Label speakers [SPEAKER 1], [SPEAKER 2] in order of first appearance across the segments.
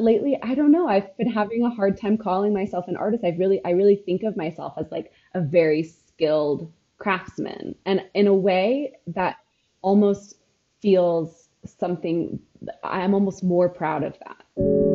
[SPEAKER 1] lately i don't know. I've been having a hard time calling myself an artist. I really i really think of myself as like a very skilled craftsman. And in a way that almost feels something i'm almost more proud of that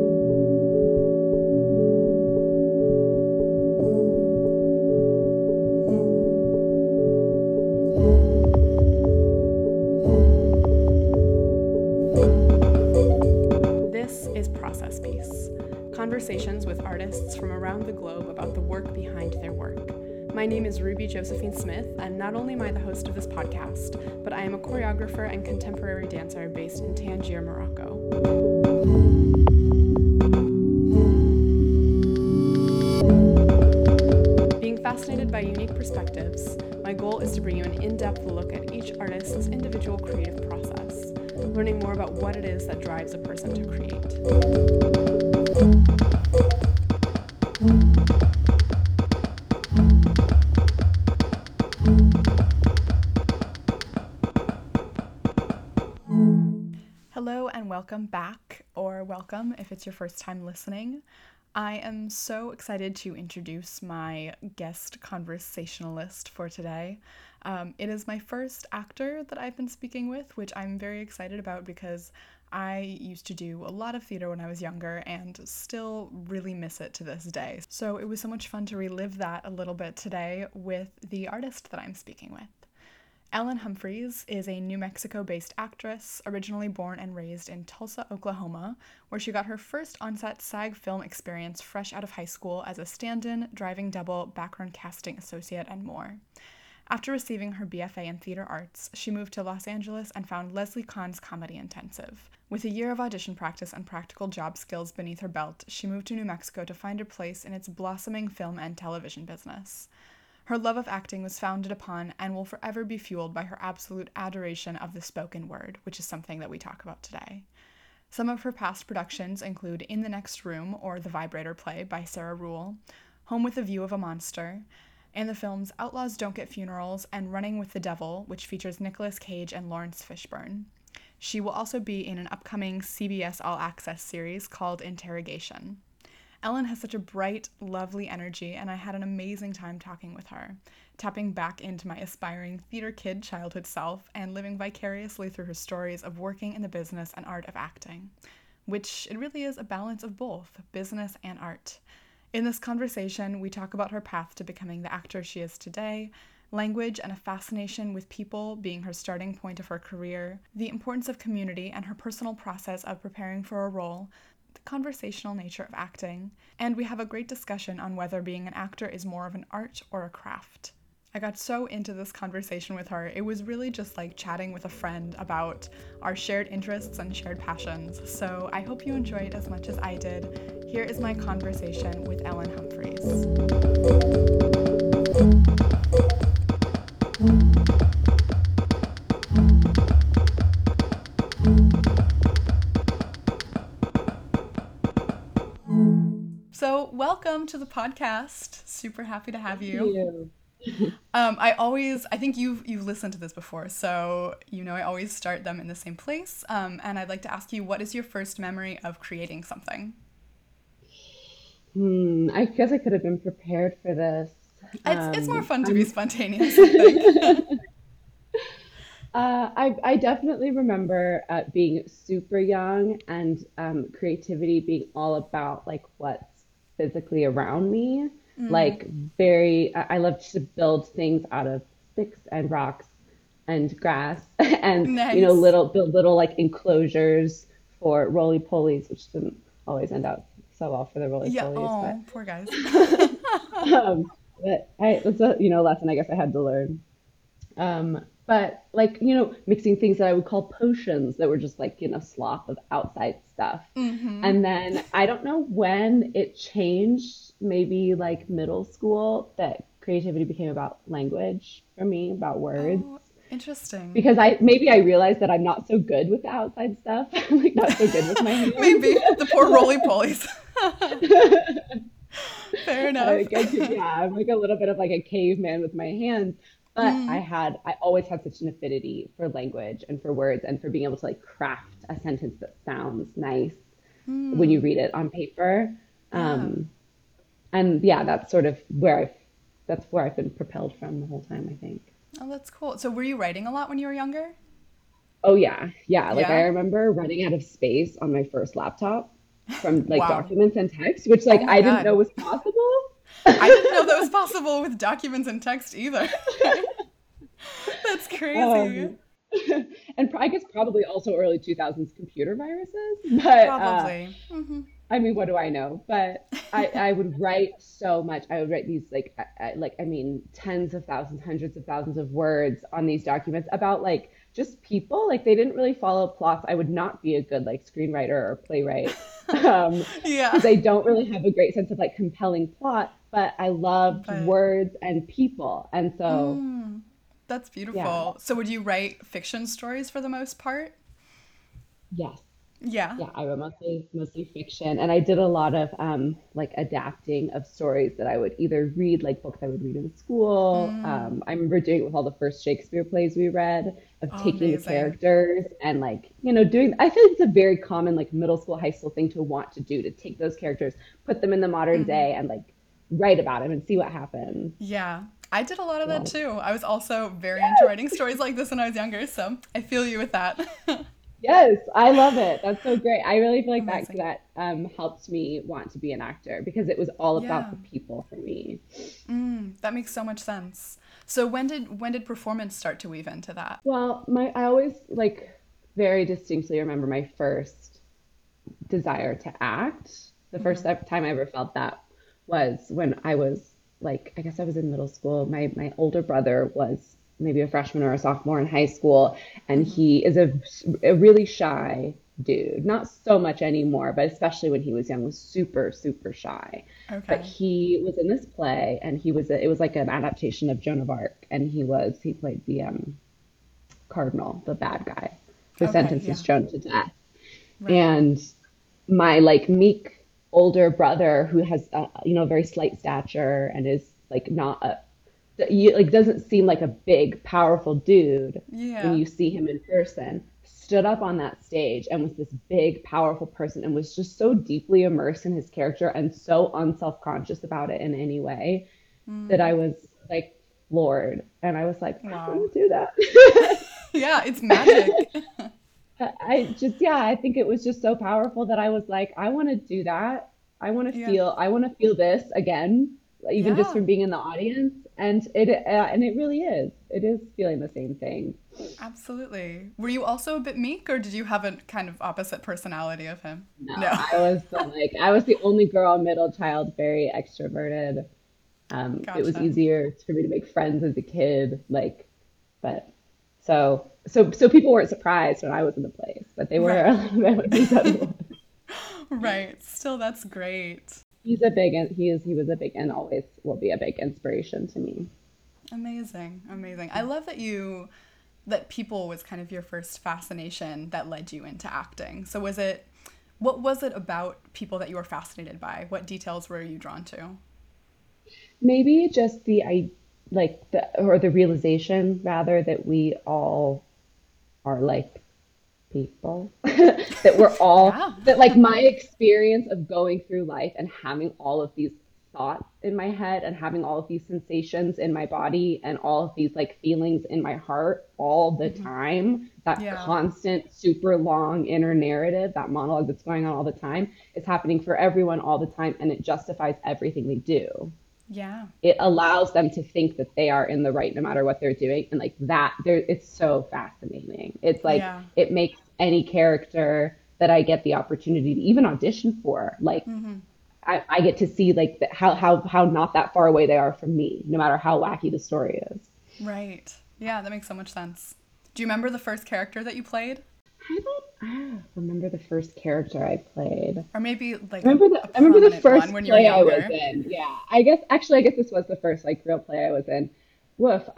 [SPEAKER 2] conversations with artists from around the globe about the work behind their work. My name is Ruby Josephine Smith, and not only am I the host of this podcast, but I am a choreographer and contemporary dancer based in Tangier, Morocco. Being fascinated by unique perspectives, my goal is to bring you an in depth look at each artist's individual creative process, learning more about what it is that drives a person to create. Hello and welcome back, or welcome if it's your first time listening. I am so excited to introduce my guest conversationalist for today. Um, it is my first actor that I've been speaking with, which I'm very excited about because I used to do a lot of theater when I was younger and still really miss it to this day. So it was so much fun to relive that a little bit today with the artist that I'm speaking with. Ellen Humphreys is a New Mexico based actress, originally born and raised in Tulsa, Oklahoma, where she got her first on-set SAG film experience fresh out of high school as a stand in, driving double, background casting associate, and more. After receiving her BFA in theater arts, she moved to Los Angeles and found Leslie Kahn's Comedy Intensive. With a year of audition practice and practical job skills beneath her belt, she moved to New Mexico to find her place in its blossoming film and television business. Her love of acting was founded upon and will forever be fueled by her absolute adoration of the spoken word, which is something that we talk about today. Some of her past productions include In the Next Room or The Vibrator Play by Sarah Ruhl, Home with a View of a Monster, and the films Outlaws Don't Get Funerals and Running with the Devil, which features Nicolas Cage and Laurence Fishburne. She will also be in an upcoming CBS All Access series called Interrogation. Ellen has such a bright, lovely energy, and I had an amazing time talking with her, tapping back into my aspiring theater kid childhood self and living vicariously through her stories of working in the business and art of acting, which it really is a balance of both business and art. In this conversation, we talk about her path to becoming the actor she is today, language and a fascination with people being her starting point of her career, the importance of community and her personal process of preparing for a role, the conversational nature of acting, and we have a great discussion on whether being an actor is more of an art or a craft. I got so into this conversation with her. It was really just like chatting with a friend about our shared interests and shared passions. So I hope you enjoyed as much as I did. Here is my conversation with Ellen Humphreys. So, welcome to the podcast. Super happy to have you. um, I always, I think you've you've listened to this before, so you know I always start them in the same place. Um, and I'd like to ask you, what is your first memory of creating something?
[SPEAKER 1] Hmm, I guess I could have been prepared for this.
[SPEAKER 2] It's, um, it's more fun to I'm... be spontaneous. I think.
[SPEAKER 1] Uh, I, I definitely remember uh, being super young and um, creativity being all about like what's physically around me. Mm. Like very, I, I love to build things out of sticks and rocks and grass and nice. you know little build little like enclosures for roly polies, which didn't always end up so well for the roly polies.
[SPEAKER 2] Yeah, oh, but, poor guys.
[SPEAKER 1] um, but I, it's a you know lesson I guess I had to learn. Um, but like you know mixing things that i would call potions that were just like you know sloth of outside stuff mm-hmm. and then i don't know when it changed maybe like middle school that creativity became about language for me about words. Oh,
[SPEAKER 2] interesting.
[SPEAKER 1] Because i maybe i realized that i'm not so good with the outside stuff. Like not so good with my hands.
[SPEAKER 2] Maybe. The poor roly polies. Fair enough.
[SPEAKER 1] I, yeah i'm like a little bit of like a caveman with my hands. But mm. I had I always had such an affinity for language and for words and for being able to like craft a sentence that sounds nice. when you read it on paper. Um, and yeah, that's sort of where I've that's where I've been propelled from the whole time, I think.
[SPEAKER 2] Oh, that's cool. So were you writing a lot when you were younger?
[SPEAKER 1] Oh yeah, yeah. Like I remember running out of space on my first laptop from like
[SPEAKER 2] Wow.
[SPEAKER 1] documents and text, which like
[SPEAKER 2] Oh
[SPEAKER 1] I didn't know was possible.
[SPEAKER 2] I didn't know that was possible with documents and text either. That's crazy.
[SPEAKER 1] Um, and I guess probably also early 2000s computer viruses. But uh,
[SPEAKER 2] Probably.
[SPEAKER 1] I mean, what do I know? But I, I would write so much. I would write these like, I, I- like I mean, tens of thousands, hundreds of thousands of words on these documents about like just people. Like they didn't really follow plots. I would not be a good like screenwriter or playwright. Um,
[SPEAKER 2] Yeah.
[SPEAKER 1] because I don't really have a great sense of like compelling plot, but I loved
[SPEAKER 2] But-
[SPEAKER 1] words and people. And so,
[SPEAKER 2] Mm, that's beautiful.
[SPEAKER 1] Yeah.
[SPEAKER 2] So would you write fiction stories for the most part?
[SPEAKER 1] yes.
[SPEAKER 2] Yeah.
[SPEAKER 1] Yeah, I wrote mostly mostly fiction, and I did a lot of um, like adapting of stories that I would either read, like books I would read in school.
[SPEAKER 2] Mm.
[SPEAKER 1] Um, I remember doing it with all the first Shakespeare plays we read, of
[SPEAKER 2] Oh,
[SPEAKER 1] taking the characters and like you know doing. I think it's a very common like middle school, high school thing to want to do to take those characters, put them in the modern
[SPEAKER 2] Mm-hmm.
[SPEAKER 1] day, and like write about them and see what happens.
[SPEAKER 2] Yeah. I did a lot of that too. I was also very into writing stories like this when I was younger, so I feel you with that.
[SPEAKER 1] Yes, I love it. That's so great. I really feel like that
[SPEAKER 2] Amazing.
[SPEAKER 1] that um, helped me want to be an actor because it was all about
[SPEAKER 2] Yeah.
[SPEAKER 1] the people for me.
[SPEAKER 2] Mm, that makes so much sense. So when did when did performance start to weave into that?
[SPEAKER 1] Well, my I always like very distinctly remember my first desire to act. The 1st time I ever felt that was when I was like I guess I was in middle school. My my older brother was maybe a freshman or a sophomore in high school, and he is a, a really shy dude. Not so much anymore, but especially when he was young, was super super shy.
[SPEAKER 2] Okay.
[SPEAKER 1] But he was in this play, and he was it was like an adaptation of Joan of Arc, and he was he played the um cardinal, the bad guy, who
[SPEAKER 2] Okay,
[SPEAKER 1] sentences
[SPEAKER 2] yeah.
[SPEAKER 1] Joan to death.
[SPEAKER 2] Right.
[SPEAKER 1] And my like meek older brother, who has uh, you know very slight stature and is like not a you, like doesn't seem like a big powerful dude
[SPEAKER 2] Yeah.
[SPEAKER 1] when you see him in person stood up on that stage and was this big powerful person and was just so deeply immersed in his character and so unself-conscious about it in any way that I hmm. was like floored and I was like I
[SPEAKER 2] Wow.
[SPEAKER 1] want to do that
[SPEAKER 2] Yeah, it's magic.
[SPEAKER 1] I just yeah I think it was just so powerful that I was like I want to do that I want to
[SPEAKER 2] Yeah.
[SPEAKER 1] feel I want to feel this again even just from being in the audience and it uh, and it really is it is feeling the same thing
[SPEAKER 2] Absolutely. Were you also a bit meek or did you have a kind of opposite personality of him?
[SPEAKER 1] No,
[SPEAKER 2] No.
[SPEAKER 1] I was the, like I was the only girl, middle child, very extroverted. Um, it was easier for me to make friends as a kid, like, but so so so people weren't surprised when I was in the place, but they were
[SPEAKER 2] Right.
[SPEAKER 1] a little bit when he said it.
[SPEAKER 2] Right. Still that's great.
[SPEAKER 1] He's a big he is he was a big and always will be a big inspiration to me.
[SPEAKER 2] Amazing. Amazing. I love that you that people was kind of your first fascination that led you into acting. So was it what was it about people that you were fascinated by? What details were you drawn to?
[SPEAKER 1] Maybe just the I like the or the realization rather that we all are like people that we're all that like my experience of going through life and having all of these thoughts in my head and having all of these sensations in my body and all of these like feelings in my heart all the mm-hmm. time that
[SPEAKER 2] Yeah.
[SPEAKER 1] constant super long inner narrative that monologue that's going on all the time is happening for everyone all the time and it justifies everything they do
[SPEAKER 2] Yeah.
[SPEAKER 1] it allows them to think that they are in the right no matter what they're doing and like that there it's so fascinating it's like
[SPEAKER 2] Yeah.
[SPEAKER 1] it makes any character that i get the opportunity to even audition for like mm-hmm. I, I get to see like the, how how how not that far away they are from me no matter how wacky the story is
[SPEAKER 2] Right. Yeah, that makes so much sense. Do you remember the first character that you played?
[SPEAKER 1] I don't remember the first character i played
[SPEAKER 2] Or maybe like
[SPEAKER 1] I remember the I remember the first
[SPEAKER 2] one when you
[SPEAKER 1] play I was in. Yeah, I guess actually I guess this was the first like real play I was in. Woof.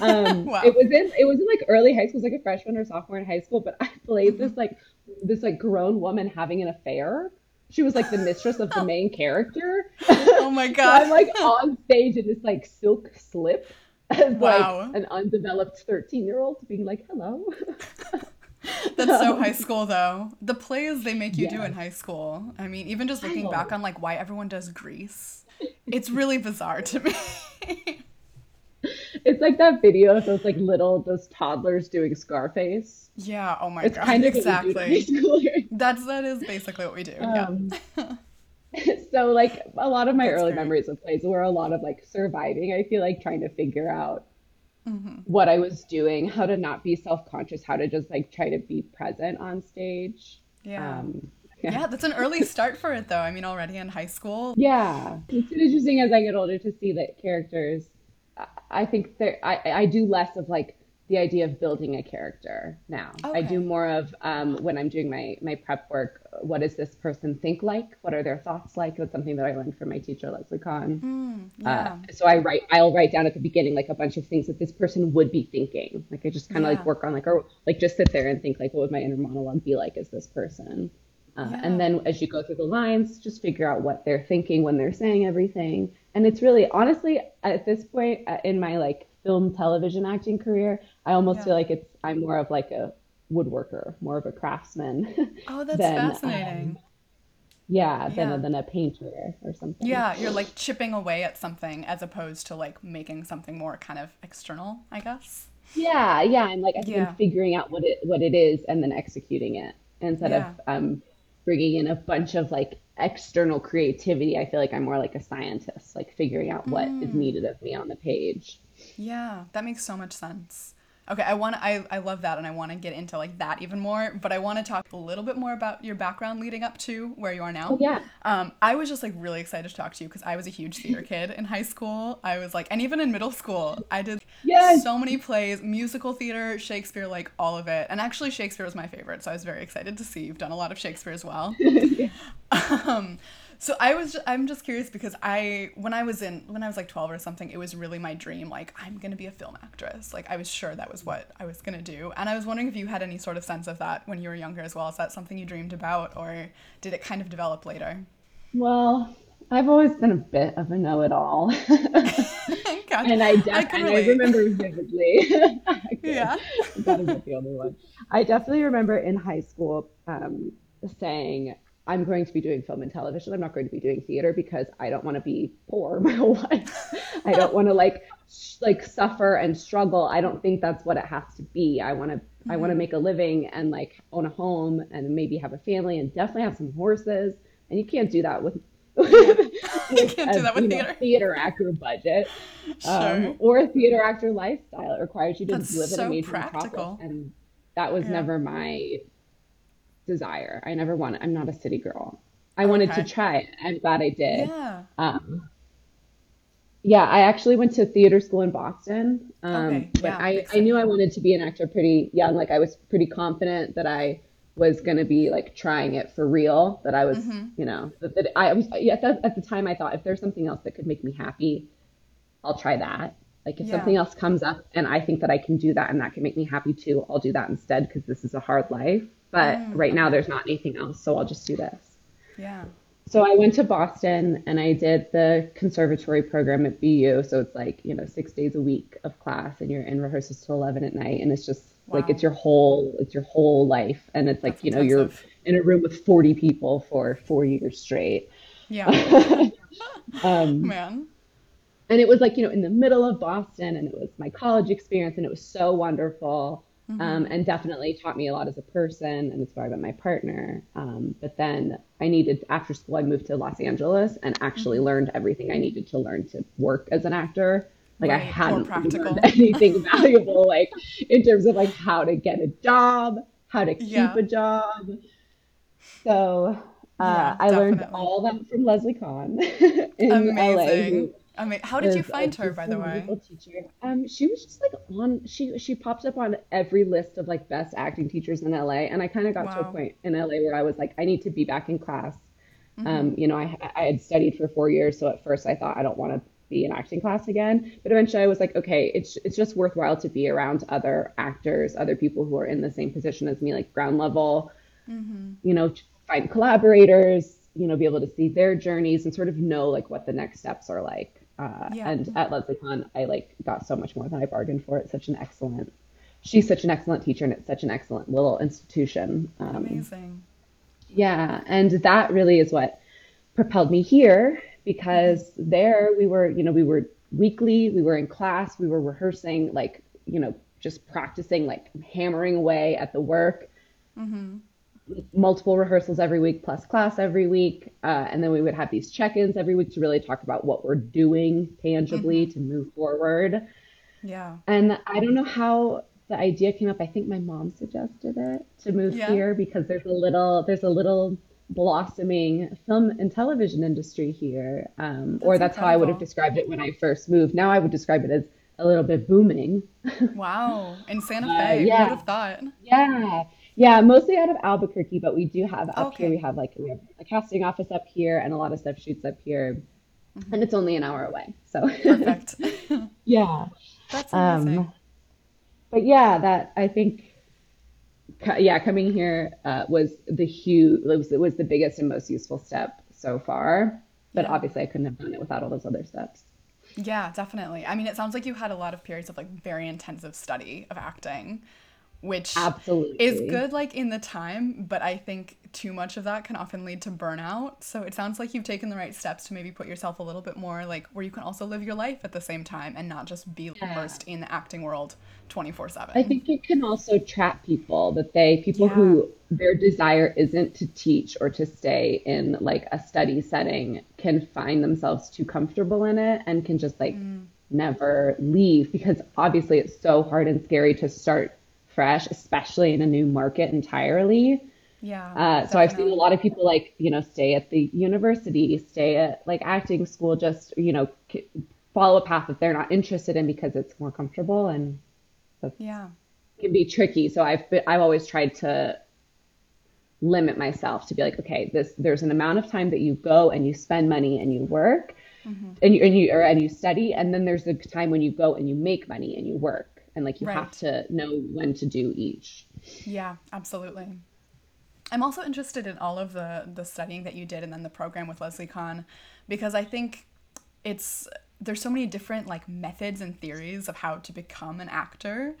[SPEAKER 1] um,
[SPEAKER 2] Wow.
[SPEAKER 1] It was in it was in like early high school, it was like a freshman or sophomore in high school. But I played
[SPEAKER 2] Mm-hmm.
[SPEAKER 1] this like this like grown woman having an affair. She was like the mistress of the main character.
[SPEAKER 2] Oh my
[SPEAKER 1] So
[SPEAKER 2] god.
[SPEAKER 1] I'm like on stage in this like silk slip as
[SPEAKER 2] Wow.
[SPEAKER 1] like an undeveloped 13 year old being like, hello.
[SPEAKER 2] That's so high school though. The plays they make you do in high school. I mean, even just looking back on like why everyone does Grease, it's really bizarre to me.
[SPEAKER 1] It's like that video of those like little those toddlers doing Scarface.
[SPEAKER 2] yeah, oh my
[SPEAKER 1] It's
[SPEAKER 2] god.
[SPEAKER 1] kind of what we do to high
[SPEAKER 2] exactly. That's that is basically what we do. Yeah.
[SPEAKER 1] Um, so like a lot of my
[SPEAKER 2] That's
[SPEAKER 1] early
[SPEAKER 2] great.
[SPEAKER 1] memories of plays were a lot of like surviving. I feel like trying to figure out
[SPEAKER 2] hmm
[SPEAKER 1] what I was doing, how to not be self-conscious, how to just like try to be present on stage.
[SPEAKER 2] Yeah.
[SPEAKER 1] Um,
[SPEAKER 2] Yeah, that's an early start for it though. I mean, already in high school.
[SPEAKER 1] Yeah, it's interesting as I get older to see that characters. I think I I do less of like the idea of building a character now. I do more of um, when I'm doing my my prep work. What does this person think like? What are their thoughts like? That's something that I learned from my teacher Leslie Kahn.
[SPEAKER 2] Mm,
[SPEAKER 1] Uh, so I write, I'll write down at the beginning like a bunch of things that this person would be thinking. Like I just kind of like work on like, or like just sit there and think like, what would my inner monologue be like as this person? Uh,
[SPEAKER 2] Yeah.
[SPEAKER 1] and then as you go through the lines, just figure out what they're thinking when they're saying everything. And it's really, honestly, at this point uh, in my like film, television acting career, I almost
[SPEAKER 2] Yeah.
[SPEAKER 1] feel like it's I'm more of like a woodworker, more of a craftsman
[SPEAKER 2] Oh, that's
[SPEAKER 1] than
[SPEAKER 2] fascinating.
[SPEAKER 1] um, yeah, than a, than a painter or something.
[SPEAKER 2] Yeah, you're like chipping away at something as opposed to like making something more kind of external, I guess.
[SPEAKER 1] Yeah, yeah, and like I think
[SPEAKER 2] Yeah.
[SPEAKER 1] I'm figuring out what it what it is and then executing it instead
[SPEAKER 2] Yeah.
[SPEAKER 1] of um bringing in a bunch of like external creativity. I feel like I'm more like a scientist, like figuring out what is
[SPEAKER 2] Mm.
[SPEAKER 1] needed of me on the page.
[SPEAKER 2] Yeah, that makes so much sense. Okay, I want to I, I love that and I want to get into like that even more, but I want to talk a little bit more about your background leading up to where you are now.
[SPEAKER 1] Oh yeah.
[SPEAKER 2] Um, I was just like really excited to talk to you because I was a huge theater kid in high school. I was like, and even in middle school, I did
[SPEAKER 1] Yes.
[SPEAKER 2] so many plays, musical theater, Shakespeare, like all of it. And actually, Shakespeare was my favorite, so I was very excited to see you've done a lot of Shakespeare as well. um, so I was I'm just curious because I when I was in when I was like 12 or something, it was really my dream. Like I'm gonna be a film actress. Like I was sure that was what I was gonna do. And I was wondering if you had any sort of sense of that when you were younger as well. Is that something you dreamed about, or did it kind of develop later?
[SPEAKER 1] Well, I've always been a bit of a know-it-all.
[SPEAKER 2] God,
[SPEAKER 1] And I
[SPEAKER 2] I
[SPEAKER 1] def-
[SPEAKER 2] can
[SPEAKER 1] and I remember vividly.
[SPEAKER 2] Yeah.
[SPEAKER 1] That is the only one. I definitely remember in high school um, saying, I'm going to be doing film and television. I'm not going to be doing theater because I don't want to be poor my whole life. I don't want to like sh- like suffer and struggle. I don't think that's what it has to be. I want to I want to
[SPEAKER 2] Mm-hmm.
[SPEAKER 1] make a living and like own a home and maybe have a family and definitely have some horses. And you can't do that with
[SPEAKER 2] You can't do that with
[SPEAKER 1] you know,
[SPEAKER 2] theater.
[SPEAKER 1] theater actor budget um, or a theater actor lifestyle. It requires you to
[SPEAKER 2] That's
[SPEAKER 1] live in a major
[SPEAKER 2] practical.
[SPEAKER 1] metropolis, and that was
[SPEAKER 2] Yeah.
[SPEAKER 1] never my desire. I never wanted. I'm not a city girl. I wanted to try it. I'm glad I did.
[SPEAKER 2] Yeah.
[SPEAKER 1] Um, yeah, I actually went to theater school in Boston. Um,
[SPEAKER 2] Okay,
[SPEAKER 1] but
[SPEAKER 2] yeah,
[SPEAKER 1] I, I knew I wanted to be an actor pretty young. Like I was pretty confident that I was going to be like trying it for real. That I was,
[SPEAKER 2] Mhm.
[SPEAKER 1] you know, that, that I was yeah, at, the, at the time I thought if there's something else that could make me happy, I'll try that. Like if
[SPEAKER 2] Yeah.
[SPEAKER 1] something else comes up and I think that I can do that and that can make me happy too, I'll do that instead because this is a hard life. But
[SPEAKER 2] Mm,
[SPEAKER 1] right now there's not anything else, so I'll just do this.
[SPEAKER 2] Yeah.
[SPEAKER 1] So I went to Boston and I did the conservatory program at BU. So it's like, you know, six days a week of class and you're in rehearsals till 11 at night. And it's just like, it's your whole, it's your whole life. And it's like,
[SPEAKER 2] That's
[SPEAKER 1] you know, you're in a room with 40 people for four years straight.
[SPEAKER 2] Yeah.
[SPEAKER 1] Um,
[SPEAKER 2] Man.
[SPEAKER 1] and it was like, you know, in the middle of Boston and it was my college experience and it was so wonderful.
[SPEAKER 2] Mm-hmm.
[SPEAKER 1] Um, and definitely taught me a lot as a person and it's where I met my partner. Um, but then I needed, after school, I moved to Los Angeles and
[SPEAKER 2] Mm-hmm.
[SPEAKER 1] actually learned everything I needed to learn to work as an actor. Like I
[SPEAKER 2] Right, more
[SPEAKER 1] hadn't learned anything valuable, like in terms of like how to get a job, how to keep
[SPEAKER 2] Yeah.
[SPEAKER 1] a job. So uh,
[SPEAKER 2] Yeah,
[SPEAKER 1] I learned all that from Leslie Kahn in LA,
[SPEAKER 2] Amazing.
[SPEAKER 1] who
[SPEAKER 2] I mean, how did you find her, by the way?
[SPEAKER 1] teacher. Um, she was just like on. She she popped up on every list of like best acting teachers in LA, and I kind of got to a point in LA where I was like, I need to be back in class.
[SPEAKER 2] Mm-hmm.
[SPEAKER 1] Um, you know, I I had studied for four years, so at first I thought I don't want to be in acting class again, but eventually I was like, okay, it's it's just worthwhile to be around other actors, other people who are in the same position as me, like ground level
[SPEAKER 2] Mm-hmm.
[SPEAKER 1] you know, find collaborators, you know, be able to see their journeys and sort of know like what the next steps are like. Uh,
[SPEAKER 2] Yeah.
[SPEAKER 1] and at Leslie Kahn, I like got so much more than I bargained for. It's such an excellent she's such an excellent teacher and it's such an excellent little institution. Um,
[SPEAKER 2] Amazing.
[SPEAKER 1] yeah, and that really is what propelled me here because there we were, you know, we were weekly, we were in class, we were rehearsing, like, you know, just practicing, like hammering away at the work,
[SPEAKER 2] Mm-hmm.
[SPEAKER 1] Multiple rehearsals every week plus class every week. Uh, and then we would have these check ins every week to really talk about what we're doing tangibly
[SPEAKER 2] Mm-hmm.
[SPEAKER 1] to move forward.
[SPEAKER 2] Yeah.
[SPEAKER 1] And I don't know how the idea came up. I think my mom suggested it to move
[SPEAKER 2] Yeah.
[SPEAKER 1] here because there's a little there's a little blossoming film and television industry here. Um, or
[SPEAKER 2] That's
[SPEAKER 1] that's how I would have described it when I first moved. Now I would describe it as a little bit booming.
[SPEAKER 2] Wow. In Santa
[SPEAKER 1] Uh,
[SPEAKER 2] Fe, who would have thought?
[SPEAKER 1] yeah, yeah. Mostly out of Albuquerque, but we do have up here. We have like we have a casting office up here, and a lot of stuff shoots up here, and it's only an hour away. So
[SPEAKER 2] Perfect.
[SPEAKER 1] yeah.
[SPEAKER 2] That's
[SPEAKER 1] Um,
[SPEAKER 2] amazing.
[SPEAKER 1] but yeah, that I think. co- yeah, coming here uh, was the huge it was, it was the biggest and most useful step so far. But
[SPEAKER 2] Yeah.
[SPEAKER 1] obviously, I couldn't have done it without all those other steps.
[SPEAKER 2] Yeah, definitely. I mean, it sounds like you had a lot of periods of like very intensive study of acting, which is good like in the time, but I think too much of that can often lead to burnout. So it sounds like you've taken the right steps to maybe put yourself a little bit more like where you can also live your life at the same time and not just be
[SPEAKER 1] Yeah.
[SPEAKER 2] immersed in the acting world 24/7.
[SPEAKER 1] I think it can also trap people that they, people
[SPEAKER 2] Yeah.
[SPEAKER 1] who their desire isn't to teach or to stay in like a study setting, can find themselves too comfortable in it and can just like mm. never leave because obviously it's so hard and scary to start fresh, especially in a new market entirely.
[SPEAKER 2] Yeah,
[SPEAKER 1] Uh, so I've seen a lot of people like, you know, stay at the university, stay at like acting school, just, you know, follow a path that they're not interested in because it's more comfortable and
[SPEAKER 2] Yeah.
[SPEAKER 1] can be tricky. So I've been, I've always tried to limit myself to be like, okay, this there's an amount of time that you go and you spend money and you work and you and you or, and you study, and then there's a time when you go and you make money and you work, and like you have to know when to do each.
[SPEAKER 2] Yeah, absolutely. I'm also interested in all of the the studying that you did and then the program with Leslie Kahn because I think it's there's so many different like methods and theories of how to become an actor.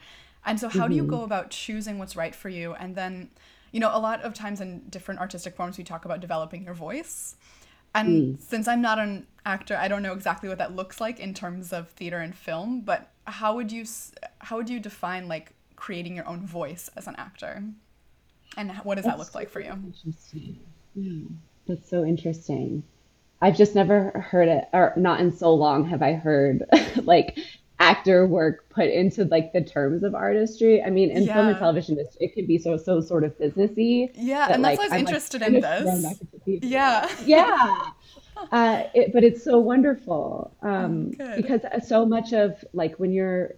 [SPEAKER 2] And so how do you mm-hmm. go about choosing what's right for you and then you know a lot of times in different artistic forms we talk about developing your voice. And mm. since I'm not an actor, I don't know exactly what that looks like in terms of theater and film, but how would you how would you define like creating your own voice as an actor? And what does that
[SPEAKER 1] That's
[SPEAKER 2] look like for you?
[SPEAKER 1] interesting. Yeah, that's so interesting. I've just never heard it, or not in so long have I heard like actor work put into like the terms of artistry. I mean, in film and television, it's, it can be so so sort of businessy
[SPEAKER 2] Yeah,
[SPEAKER 1] that
[SPEAKER 2] and that's
[SPEAKER 1] like
[SPEAKER 2] why I was
[SPEAKER 1] I'm
[SPEAKER 2] interested
[SPEAKER 1] kind
[SPEAKER 2] in
[SPEAKER 1] of thrown back
[SPEAKER 2] this. Yeah.
[SPEAKER 1] Yeah, uh, it, but it's so wonderful
[SPEAKER 2] Oh,
[SPEAKER 1] um,
[SPEAKER 2] good.
[SPEAKER 1] because so much of like when you're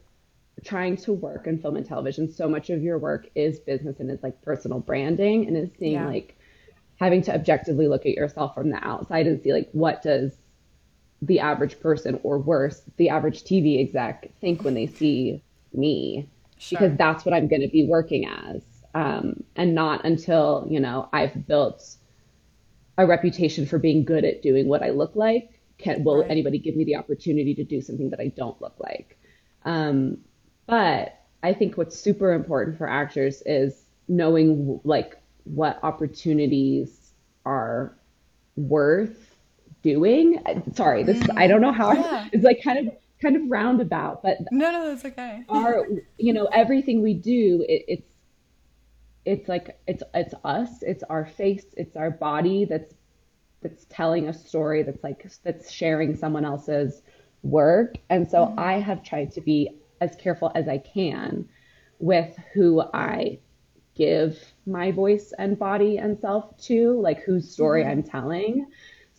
[SPEAKER 1] trying to work in film and television, so much of your work is business and is like personal branding and is seeing
[SPEAKER 2] Yeah.
[SPEAKER 1] like having to objectively look at yourself from the outside and see like what does the average person or worse, the average TV exec think when they see me because that's what I'm going to be working as. Um, and not until, you know, I've built a reputation for being good at doing what I look like can will
[SPEAKER 2] Right.
[SPEAKER 1] anybody give me the opportunity to do something that I don't look like. Um, but I think what's super important for actors is knowing like what opportunities are worth doing. Sorry, this I don't know how
[SPEAKER 2] Yeah.
[SPEAKER 1] it's like kind of kind of roundabout, but
[SPEAKER 2] No, no, that's okay.
[SPEAKER 1] our you know everything we do it, it's it's like it's it's us, it's our face, it's our body that's that's telling a story that's like that's sharing someone else's work. And so mm-hmm. I have tried to be as careful as I can with who I give my voice and body and self to, like whose story mm-hmm. I'm telling.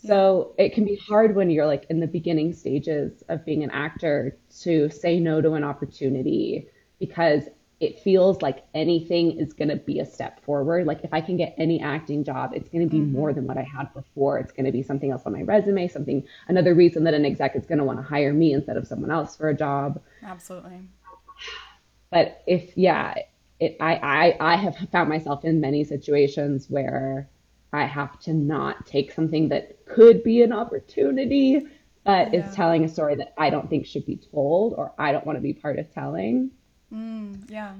[SPEAKER 1] So it can be hard when you're like in the beginning stages of being an actor to say no to an opportunity because it feels like anything is going to be a step forward. Like if I can get any acting job, it's going to be mm-hmm. more than what I had before. It's going to be something else on my resume, something another reason that an exec is going to want to hire me instead of someone else for a job.
[SPEAKER 2] Absolutely.
[SPEAKER 1] But if yeah, it I I I have found myself in many situations where I have to not take something that could be an opportunity, but is telling a story that I don't think should be told or I don't want to be part of telling.
[SPEAKER 2] Mm, yeah.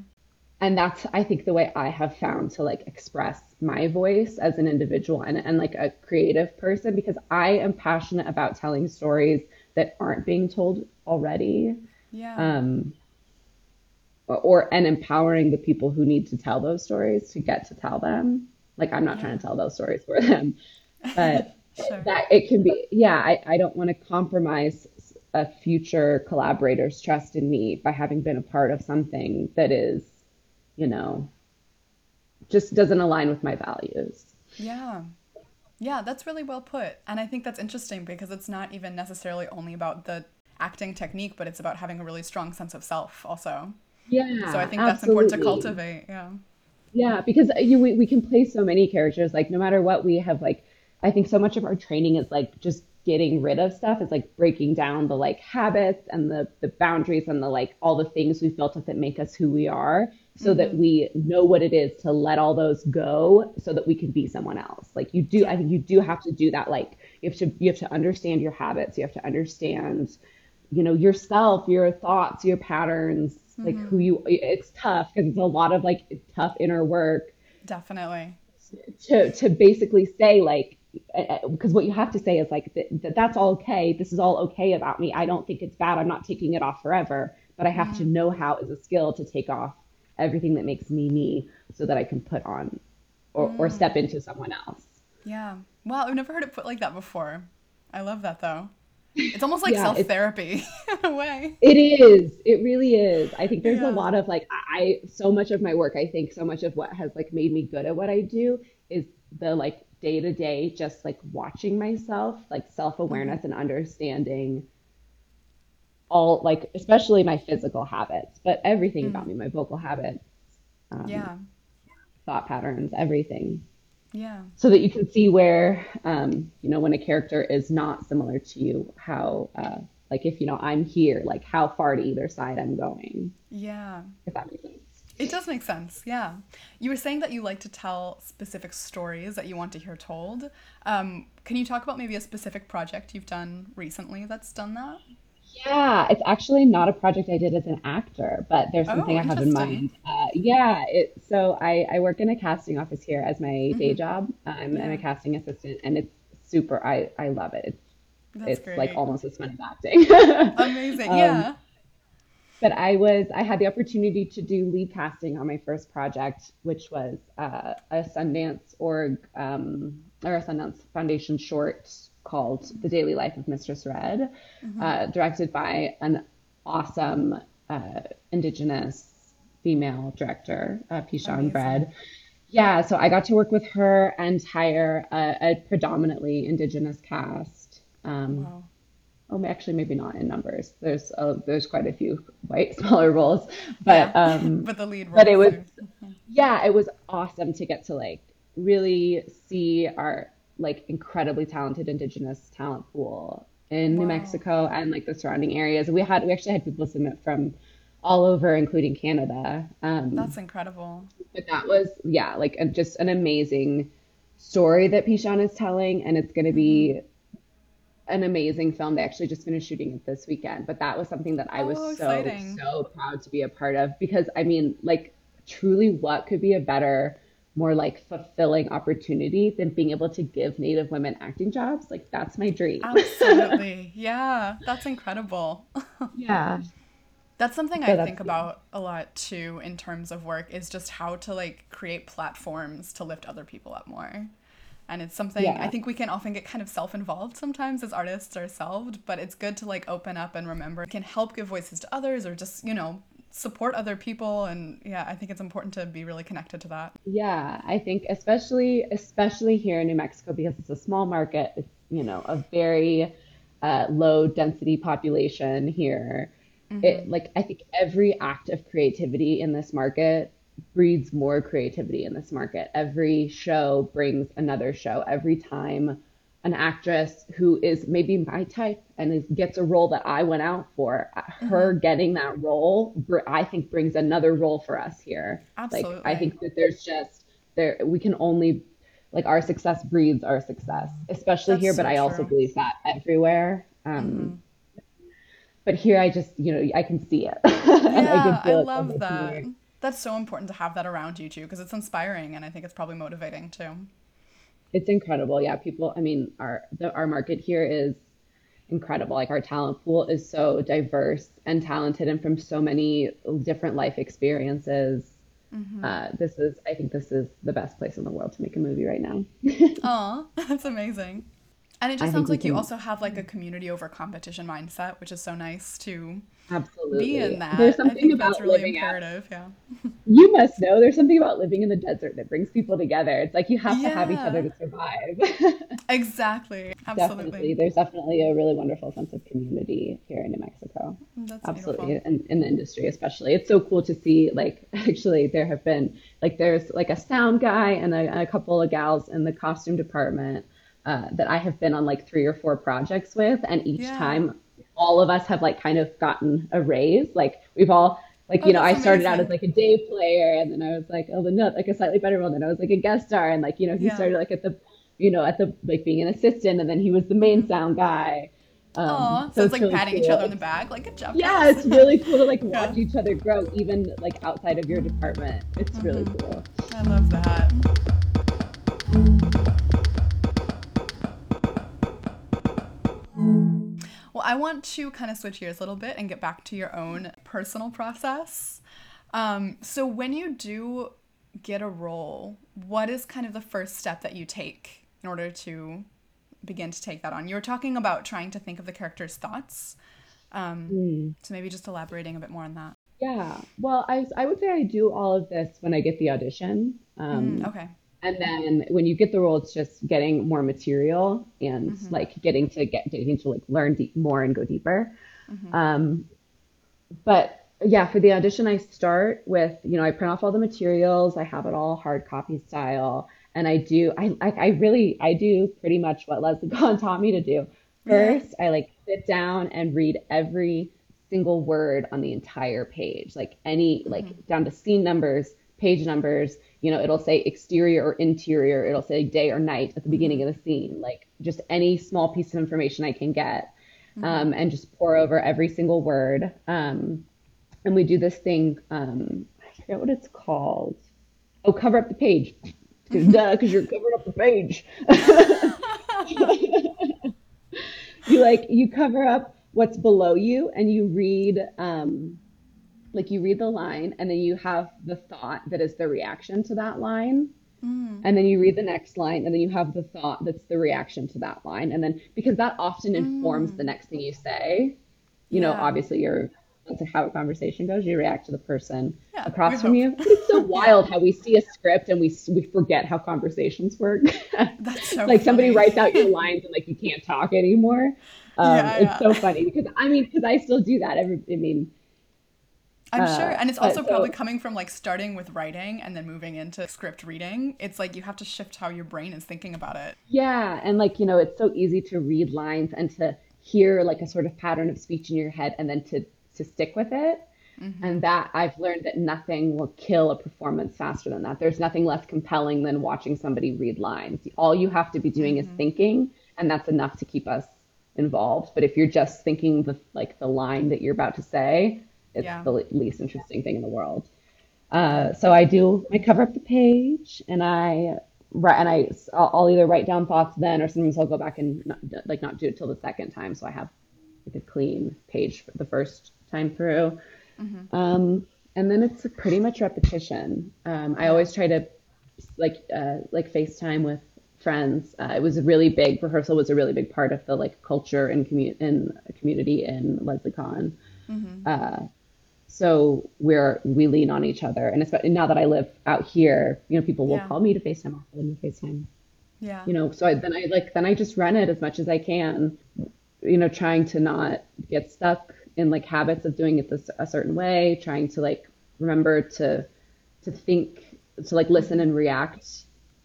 [SPEAKER 1] and that's I think the way I have found to like express my voice as an individual and, and like a creative person because I am passionate about telling stories that aren't being told already.
[SPEAKER 2] Yeah.
[SPEAKER 1] Um, or and empowering the people who need to tell those stories to get to tell them. Like I'm not
[SPEAKER 2] Yeah.
[SPEAKER 1] trying to tell those stories for them, but
[SPEAKER 2] Sure.
[SPEAKER 1] that it can be yeah, I, I don't want to compromise a future collaborator's trust in me by having been a part of something that is, you know, just doesn't align with my values.
[SPEAKER 2] Yeah. Yeah, that's really well put. And I think that's interesting because it's not even necessarily only about the acting technique, but it's about having a really strong sense of self also. Yeah. So I think that's important to cultivate. Yeah.
[SPEAKER 1] Yeah, because uh, you we, we can play so many characters. Like no matter what we have, like I think so much of our training is like just getting rid of stuff. is like breaking down the like habits and the the boundaries and the like all the things we've built up that make us who we are, so that
[SPEAKER 2] hmm
[SPEAKER 1] we know what it is to let all those go, so that we can be someone else. Like you do, I think you do have to do that. Like you have to you have to understand your habits. You have to understand you know yourself your thoughts your patterns like who you it's tough because it's a lot of like tough inner work
[SPEAKER 2] Definitely.
[SPEAKER 1] to to basically say like because what you have to say is like that, that that's all okay this is all okay about me i don't think it's bad i'm not taking it off forever but i have to
[SPEAKER 2] Mm,
[SPEAKER 1] know how as a skill to take off everything that makes me me so that i can put on or, or
[SPEAKER 2] mm.
[SPEAKER 1] step into someone else
[SPEAKER 2] Yeah. Wow, I've never heard it put like that before. I love that though. It's almost like
[SPEAKER 1] yeah
[SPEAKER 2] self-therapy in a way.
[SPEAKER 1] It is. It really is. I think there's a lot of like I so much of my work, I think so much of what has like made me good at what I do is the like day to day just like watching myself, like self-awareness and understanding all like especially my physical habits, but everything about
[SPEAKER 2] Mm.
[SPEAKER 1] me, my vocal habits, um,
[SPEAKER 2] Yeah.
[SPEAKER 1] thought patterns, everything.
[SPEAKER 2] Yeah.
[SPEAKER 1] So that you can see where um, you know, when a character is not similar to you, how uh like if you know I'm here, like how far to either side I'm going.
[SPEAKER 2] Yeah.
[SPEAKER 1] if that makes sense.
[SPEAKER 2] It does make sense, yeah. You were saying that you like to tell specific stories that you want to hear told. Um, can you talk about maybe a specific project you've done recently that's done that?
[SPEAKER 1] Yeah, it's actually not a project I did as an actor, but there's something
[SPEAKER 2] Oh,
[SPEAKER 1] I have in mind. Uh, yeah, it, so I, I work in a casting office here as my day
[SPEAKER 2] hmm
[SPEAKER 1] job. I'm, I'm a casting assistant, and it's super. I, I love it. It's
[SPEAKER 2] that's
[SPEAKER 1] it's like almost as fun as acting.
[SPEAKER 2] Amazing.
[SPEAKER 1] Um,
[SPEAKER 2] Yeah.
[SPEAKER 1] But I was I had the opportunity to do lead casting on my first project, which was uh, a Sundance org um, or a Sundance Foundation short called "The Daily Life of Mistress Red,"
[SPEAKER 2] hmm
[SPEAKER 1] uh, directed by an awesome uh, Indigenous female director, uh, Pishan Bread. Yeah, so I got to work with her and hire a, a predominantly Indigenous cast. Um,
[SPEAKER 2] Wow.
[SPEAKER 1] Oh, actually, maybe not in numbers. There's uh, there's quite a few white smaller roles,
[SPEAKER 2] Yeah.
[SPEAKER 1] but um,
[SPEAKER 2] But the lead
[SPEAKER 1] but it was yeah, it was awesome to get to like really see our like incredibly talented Indigenous talent pool in New Mexico and like the surrounding areas. We had we actually had people submit from all over, including Canada. Um,
[SPEAKER 2] That's incredible.
[SPEAKER 1] but that was yeah, like a, just an amazing story that Pishan is telling, and it's going to be an amazing film. They actually just finished shooting it this weekend, but that was something that I was
[SPEAKER 2] Oh,
[SPEAKER 1] so,
[SPEAKER 2] exciting.
[SPEAKER 1] so proud to be a part of because I mean, like, truly, what could be a better, more like fulfilling opportunity than being able to give Native women acting jobs? Like, that's my dream.
[SPEAKER 2] Absolutely. Yeah, that's incredible.
[SPEAKER 1] Yeah.
[SPEAKER 2] That's something I think about a lot too in terms of work is just how to like create platforms to lift other people up more. And it's something I think we can often get kind of self-involved sometimes as artists ourselves, but it's good to like open up and remember we can help give voices to others or just, you know, support other people and yeah, I think it's important to be really connected to that.
[SPEAKER 1] Yeah, I think especially especially here in New Mexico because it's a small market, it's, you know, a very uh, low density population here. It
[SPEAKER 2] Mhm.
[SPEAKER 1] like I think every act of creativity in this market breeds more creativity in this market. Every show brings another show. Every time an actress who is maybe my type and is, gets a role that I went out for, her
[SPEAKER 2] Mhm.
[SPEAKER 1] getting that role, I think brings another role for us here. Absolutely. Like I think that there's just there we can only like our success breeds our success, especially
[SPEAKER 2] That's
[SPEAKER 1] here, but
[SPEAKER 2] so
[SPEAKER 1] I also believe that everywhere. Um,
[SPEAKER 2] Mhm.
[SPEAKER 1] but here I just, you know, I can see it and I can
[SPEAKER 2] Yeah, I
[SPEAKER 1] feel it
[SPEAKER 2] love that. That's so important to have that around you too, because it's inspiring and I think it's probably motivating too.
[SPEAKER 1] It's incredible. Yeah, people, I mean, our the, our market here is incredible. Like our talent pool is so diverse and talented and from so many different life experiences. Mm-hmm. Uh, this is, I think, this is the best place in the world to make a movie right now.
[SPEAKER 2] Aw, that's amazing. And it just I sounds like can... you also have like a community over competition mindset, which is so nice to
[SPEAKER 1] absolutely
[SPEAKER 2] be in that.
[SPEAKER 1] There's something about
[SPEAKER 2] that's really imperative. At... Yeah.
[SPEAKER 1] you must know there's something about living in the desert that brings people together. It's like you have yeah. to have each other to survive.
[SPEAKER 2] exactly. Absolutely.
[SPEAKER 1] Definitely. There's definitely a really wonderful sense of community here in New Mexico.
[SPEAKER 2] That's
[SPEAKER 1] absolutely in, in the industry especially. It's so cool to see like actually there have been like there's like a sound guy and a, and a couple of gals in the costume department uh, that I have been on like three or four projects with, and each yeah. time all of us have like kind of gotten a raise. Like we've all like oh, you know I started amazing. out as like a day player, and then I was like oh the no like a slightly better one. Then I was like a guest star, and like you know he yeah. started like at the you know at the like being an assistant, and then he was the main mm-hmm. sound guy.
[SPEAKER 2] Um, Aww, so, so it's like really patting cool. each other on the back, like good job.
[SPEAKER 1] Yeah, it's really cool to like watch yeah. each other grow, even like outside of your department. It's mm-hmm. really cool.
[SPEAKER 2] I love that. Well, I want to kind of switch gears a little bit and get back to your own personal process. Um, so, when you do get a role, what is kind of the first step that you take in order to begin to take that on? You were talking about trying to think of the character's thoughts. Um, mm. So, maybe just elaborating a bit more on that.
[SPEAKER 1] Yeah. Well, I, I would say I do all of this when I get the audition. Um,
[SPEAKER 2] mm, okay
[SPEAKER 1] and then when you get the role it's just getting more material and mm-hmm. like getting to get getting to like learn deep, more and go deeper mm-hmm. um, but yeah for the audition i start with you know i print off all the materials i have it all hard copy style and i do i i, I really i do pretty much what leslie Kahn taught me to do first i like sit down and read every single word on the entire page like any like mm-hmm. down to scene numbers page numbers you know, it'll say exterior or interior, it'll say day or night at the beginning of the scene, like just any small piece of information I can get, mm-hmm. um, and just pore over every single word. Um, and we do this thing, um, I forget what it's called. Oh, cover up the page. Duh, because you're covering up the page. you like you cover up what's below you and you read um, like you read the line and then you have the thought that is the reaction to that line. Mm. and then you read the next line and then you have the thought that's the reaction to that line. And then because that often informs mm. the next thing you say. You yeah. know obviously you're that's how a conversation goes. You react to the person yeah, across from you. It's so wild how we see a script and we we forget how conversations work.
[SPEAKER 2] That's so
[SPEAKER 1] like funny. somebody writes out your lines and like you can't talk anymore. Um, yeah, it's so funny because i mean because i still do that every i mean
[SPEAKER 2] I'm uh, sure. And it's also probably coming from like starting with writing and then moving into script reading. It's like you have to shift how your brain is thinking about it.
[SPEAKER 1] Yeah. And like, you know, it's so easy to read lines and to hear like a sort of pattern of speech in your head and then to, to stick with it. Mm-hmm. And that I've learned that nothing will kill a performance faster than that. There's nothing less compelling than watching somebody read lines. All you have to be doing mm-hmm. is thinking, and that's enough to keep us involved. But if you're just thinking the like the line that you're about to say, it's yeah. the least interesting thing in the world. Uh, so I do I cover up the page and I write and I I'll either write down thoughts then or sometimes I'll go back and not, like not do it till the second time so I have like a clean page for the first time through. Mm-hmm. Um, and then it's pretty much repetition. Um, I always try to like uh, like FaceTime with friends. Uh, it was a really big rehearsal was a really big part of the like culture and commu- in community in Leslie Kahn. Mm-hmm. Uh, so we're we lean on each other and especially now that i live out here you know people will yeah. call me to facetime i'll call them to facetime
[SPEAKER 2] yeah
[SPEAKER 1] you know so I, then i like then i just run it as much as i can you know trying to not get stuck in like habits of doing it this a certain way trying to like remember to to think to like listen and react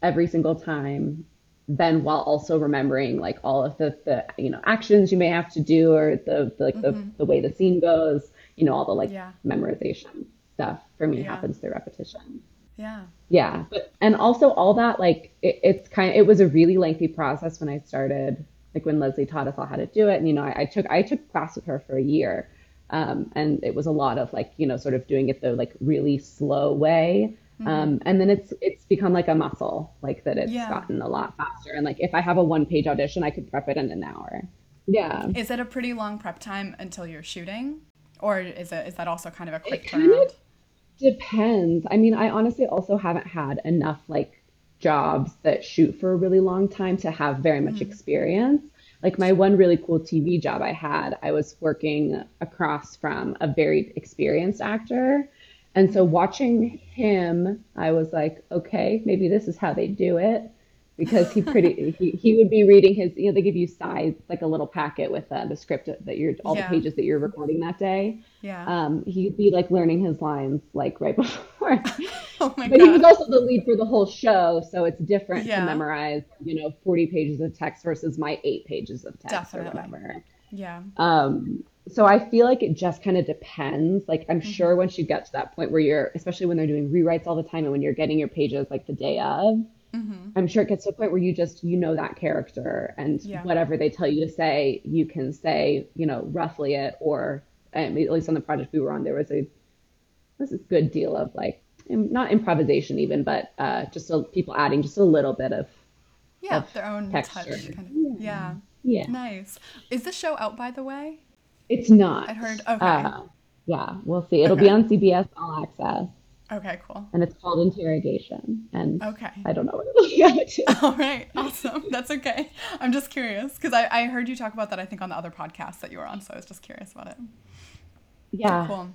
[SPEAKER 1] every single time then while also remembering like all of the, the you know actions you may have to do or the, the like mm-hmm. the, the way the scene goes you know, all the like yeah. memorization stuff for me yeah. happens through repetition.
[SPEAKER 2] Yeah.
[SPEAKER 1] Yeah. But, and also all that, like, it, it's kind of, it was a really lengthy process when I started, like when Leslie taught us all how to do it. And, you know, I, I took, I took class with her for a year. Um, and it was a lot of like, you know, sort of doing it the like really slow way. Um, and then it's it's become like a muscle, like that it's
[SPEAKER 2] Yeah.
[SPEAKER 1] gotten a lot faster. And like if I have a one page audition, I could prep it in an hour. Yeah.
[SPEAKER 2] Is it a pretty long prep time until you're shooting? Or is it is that also kind of a quick
[SPEAKER 1] kind
[SPEAKER 2] turnaround?
[SPEAKER 1] of Depends. I mean, I honestly also haven't had enough like jobs that shoot for a really long time to have very much mm-hmm. experience. Like my one really cool TV job I had, I was working across from a very experienced actor. And so mm-hmm. watching him, I was like, okay, maybe this is how they do it. Because he pretty he, he would be reading his you know they give you size like a little packet with uh, the script that you're all
[SPEAKER 2] Yeah.
[SPEAKER 1] the pages that you're recording that day
[SPEAKER 2] Yeah.
[SPEAKER 1] um, he'd be like learning his lines like right before.
[SPEAKER 2] oh my god.
[SPEAKER 1] But he was also the lead for the whole show, so it's different
[SPEAKER 2] Yeah.
[SPEAKER 1] to memorize, you know, 40 pages of text versus my eight pages of text
[SPEAKER 2] Definitely.
[SPEAKER 1] or whatever.
[SPEAKER 2] Yeah.
[SPEAKER 1] Um, so I feel like it just kind of depends. Like I'm
[SPEAKER 2] Mm-hmm.
[SPEAKER 1] sure once you get to that point where you're, especially when they're doing rewrites all the time and when you're getting your pages like the day of,
[SPEAKER 2] Mm-hmm.
[SPEAKER 1] I'm sure it gets to a point where you just you know that character and
[SPEAKER 2] Yeah.
[SPEAKER 1] whatever they tell you to say, you can say, you know, roughly it or um, at least on the project we were on, there was a was a good deal of like not improvisation even, but uh, just a, people adding just a little bit of
[SPEAKER 2] Yeah.
[SPEAKER 1] of
[SPEAKER 2] Their own
[SPEAKER 1] texture.
[SPEAKER 2] touch. Kind of. Yeah.
[SPEAKER 1] yeah.
[SPEAKER 2] Nice. Is the show out by the way?
[SPEAKER 1] It's not.
[SPEAKER 2] I heard. Okay.
[SPEAKER 1] Uh, yeah, we'll see. It'll be on CBS All Access,
[SPEAKER 2] okay. Cool.
[SPEAKER 1] and it's called Interrogation. And
[SPEAKER 2] Okay.
[SPEAKER 1] I don't know what it'll be out.
[SPEAKER 2] All right. Awesome. That's okay. I'm just curious because I, I heard you talk about that I think on the other podcast that you were on, so I was just curious about it.
[SPEAKER 1] Yeah.
[SPEAKER 2] Cool.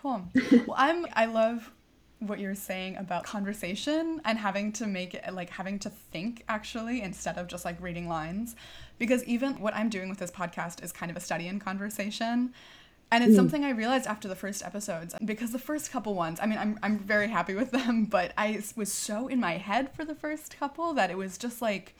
[SPEAKER 2] Cool. Well, I'm I love what you're saying about conversation and having to make it like having to think actually instead of just like reading lines because even what I'm doing with this podcast is kind of a study in conversation. And it's hmm. something I realized after the first episodes because the first couple ones, I mean, I'm, I'm very happy with them, but I was so in my head for the first couple that it was just like,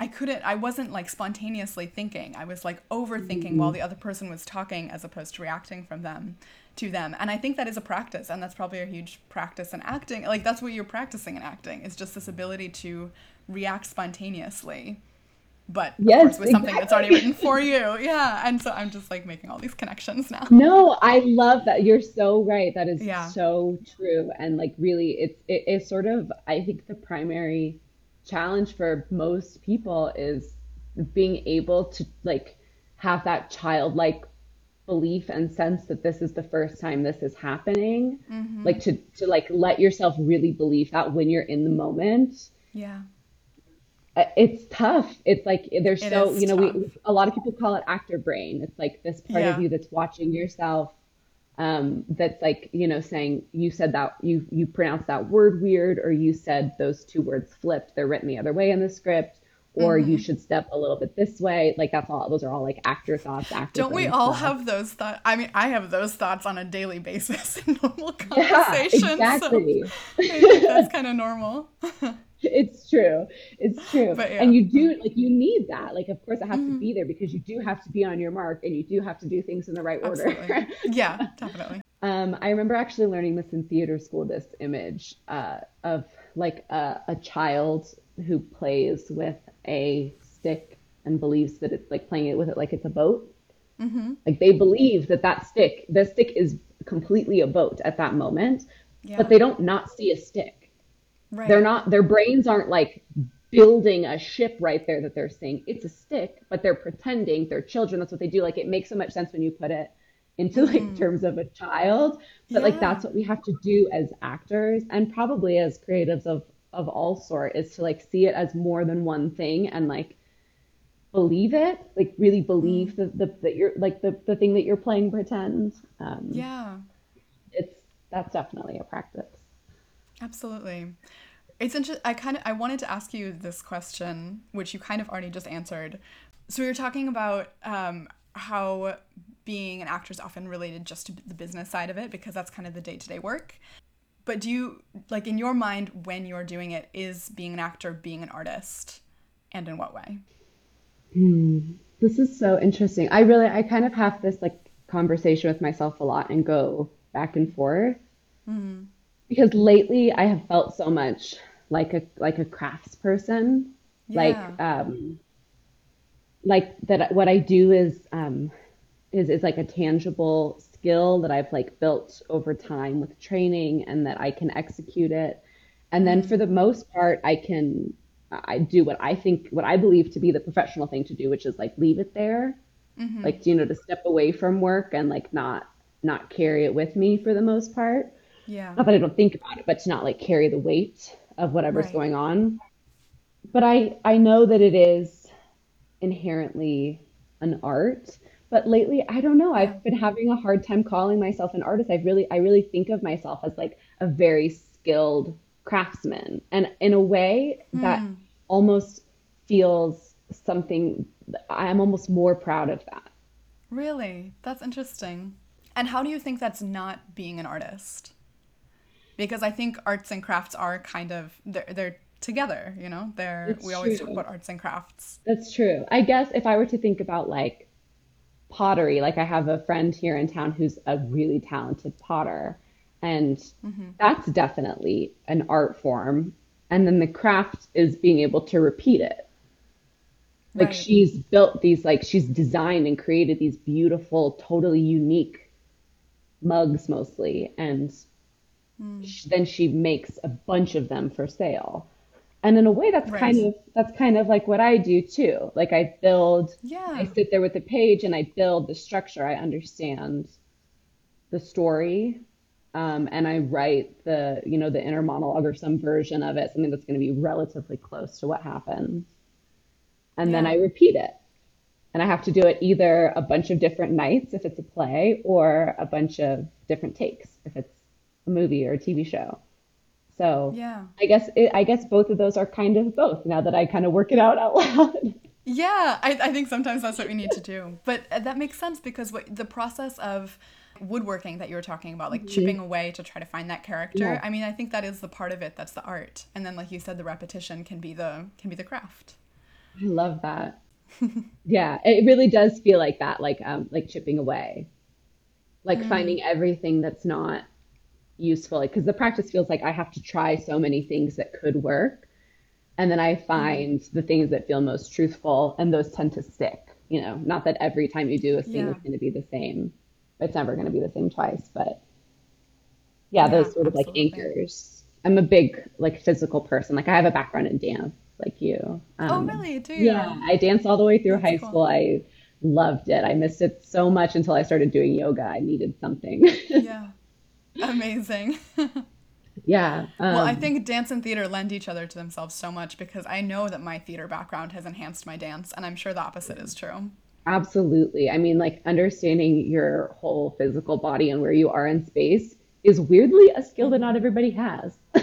[SPEAKER 2] I couldn't, I wasn't like spontaneously thinking. I was like overthinking while mm-hmm. the other person was talking as opposed to reacting from them to them. And I think that is a practice. And that's probably a huge practice in acting. Like, that's what you're practicing in acting is just this ability to react spontaneously. But of
[SPEAKER 1] Yes,
[SPEAKER 2] course, with something that's already written for you. Yeah. And so I'm just like making all these connections now.
[SPEAKER 1] No, I love that. You're so right. That is
[SPEAKER 2] Yeah.
[SPEAKER 1] so true. And like really it's it is sort of I think the primary challenge for most people is being able to like have that childlike belief and sense that this is the first time this is happening. Mm-hmm. Like to to like let yourself really believe that when you're in the moment.
[SPEAKER 2] Yeah.
[SPEAKER 1] Uh, It's tough. It's like there's
[SPEAKER 2] It
[SPEAKER 1] so, you know,
[SPEAKER 2] tough.
[SPEAKER 1] we a lot of people call it actor brain. It's like this part
[SPEAKER 2] Yeah.
[SPEAKER 1] of you that's watching yourself um, that's like you know saying you said that you you pronounced that word weird or you said those two words flipped they're written the other way in the script or
[SPEAKER 2] Mm-hmm.
[SPEAKER 1] you should step a little bit this way like that's all those are all like actor thoughts actor
[SPEAKER 2] Don't we all
[SPEAKER 1] stuff.
[SPEAKER 2] have those thoughts? I mean, I have those thoughts on a daily basis in normal
[SPEAKER 1] yeah exactly
[SPEAKER 2] So that's kind of normal.
[SPEAKER 1] it's true it's true
[SPEAKER 2] But yeah. Mm-hmm.
[SPEAKER 1] and you do like you need that like of course it has to be there because you do have to be on your mark and you do have to do things in the right order
[SPEAKER 2] Yeah, definitely.
[SPEAKER 1] Um, I remember actually learning this in theater school, this image uh, of like a, a child who plays with a stick and believes that it's like playing it with it like it's a boat.
[SPEAKER 2] Mm-hmm.
[SPEAKER 1] Like they believe that that stick, the stick is completely a boat at that moment,
[SPEAKER 2] Yeah.
[SPEAKER 1] but they don't not see a stick.
[SPEAKER 2] Right.
[SPEAKER 1] They're not, their brains aren't like building a ship right there that they're saying it's a stick, but they're pretending they're children. That's what they do. Like it makes so much sense when you put it into like terms of a child. But like that's what we have to do as actors and probably as creatives of of all sort is to like see it as more than one thing and like believe it, like really believe that the that you're like the the thing that you're playing pretend. Um,
[SPEAKER 2] Yeah,
[SPEAKER 1] it's that's definitely a practice.
[SPEAKER 2] Absolutely. It's interesting. I kind of I wanted to ask you this question, which you kind of already just answered. So we were talking about um, how being an actor is often related just to the business side of it because that's kind of the day to day work. But do you like in your mind when you're doing it is being an actor being an artist, and in what way?
[SPEAKER 1] This is so interesting. I really, I kind of have this like conversation with myself a lot and go back and forth because lately I have felt so much like a like a crafts person, like um, like that. What I do is um, is is like a tangible skill that I've like built over time with training and that I can execute it. And then for the most part, I can I do what I think what I believe to be the professional thing to do, which is like leave it there. Like you know, to step away from work and like not not carry it with me for the most part.
[SPEAKER 2] Yeah.
[SPEAKER 1] Not that I don't think about it, but to not like carry the weight of whatever's
[SPEAKER 2] Right.
[SPEAKER 1] going on. But I I know that it is inherently an art. But lately, I don't know. I've been having a hard time calling myself an artist. I've really, I really think of myself as like a very skilled craftsman. And in a way that
[SPEAKER 2] Mm,
[SPEAKER 1] almost feels something, I'm almost more proud of that.
[SPEAKER 2] really? That's interesting. And how do you think that's not being an artist? Because I think arts and crafts are kind of they're they're together, you know? They're we always talk about arts and crafts.
[SPEAKER 1] That's true. I guess if I were to think about like pottery, like I have a friend here in town who's a really talented potter, and mm-hmm. that's definitely an art form. And then the craft is being able to repeat it. Like
[SPEAKER 2] Right.
[SPEAKER 1] she's built these, like she's designed and created these beautiful, totally unique mugs mostly, and sh then she makes a bunch of them for sale. And in a way, that's
[SPEAKER 2] Right.
[SPEAKER 1] kind of that's kind of like what I do too. Like I build,
[SPEAKER 2] yeah.
[SPEAKER 1] I sit there with the page and I build the structure. I understand the story, um, and I write the, you know, the inner monologue or some version of it, something that's going to be relatively close to what happens. And then I repeat it. And I have to do it either a bunch of different nights if it's a play, or a bunch of different takes if it's a movie or a TV show. So
[SPEAKER 2] Yeah.
[SPEAKER 1] I guess it, I guess both of those are kind of both now that I kind of work it out out loud.
[SPEAKER 2] Yeah, I, I think sometimes that's what we need to do. But uh, that makes sense because what the process of woodworking that you were talking about, like chipping away to try to find that character. Yeah, I mean, I think that is the part of it that's the art. And then like you said, the repetition can be the can be the craft.
[SPEAKER 1] I love that. Yeah, it really does feel like that, like um, like chipping away, like
[SPEAKER 2] Mm,
[SPEAKER 1] finding everything that's not useful. Like, because the practice feels like I have to try so many things that could work, and then I
[SPEAKER 2] mm,
[SPEAKER 1] find the things that feel most truthful, and those tend to stick. You know, not that every time you do a thing
[SPEAKER 2] yeah.
[SPEAKER 1] is going to be the same. It's never going to be the same twice, but yeah,
[SPEAKER 2] Yeah,
[SPEAKER 1] those sort of like anchors. I'm a big like physical person. Like I have a background in dance, like you.
[SPEAKER 2] Oh,
[SPEAKER 1] Um,
[SPEAKER 2] really? Do
[SPEAKER 1] yeah. I danced all the way through
[SPEAKER 2] That's
[SPEAKER 1] high
[SPEAKER 2] cool.
[SPEAKER 1] school. I loved it. I missed it so much until I started doing yoga. I needed something.
[SPEAKER 2] Yeah. Amazing.
[SPEAKER 1] Yeah.
[SPEAKER 2] Well, I
[SPEAKER 1] Um,
[SPEAKER 2] think dance and theater lend each other to themselves so much because I know that my theater background has enhanced my dance, and I'm sure the opposite is true.
[SPEAKER 1] absolutely. I mean, like understanding your whole physical body and where you are in space is weirdly a skill that not
[SPEAKER 2] hmm
[SPEAKER 1] everybody has.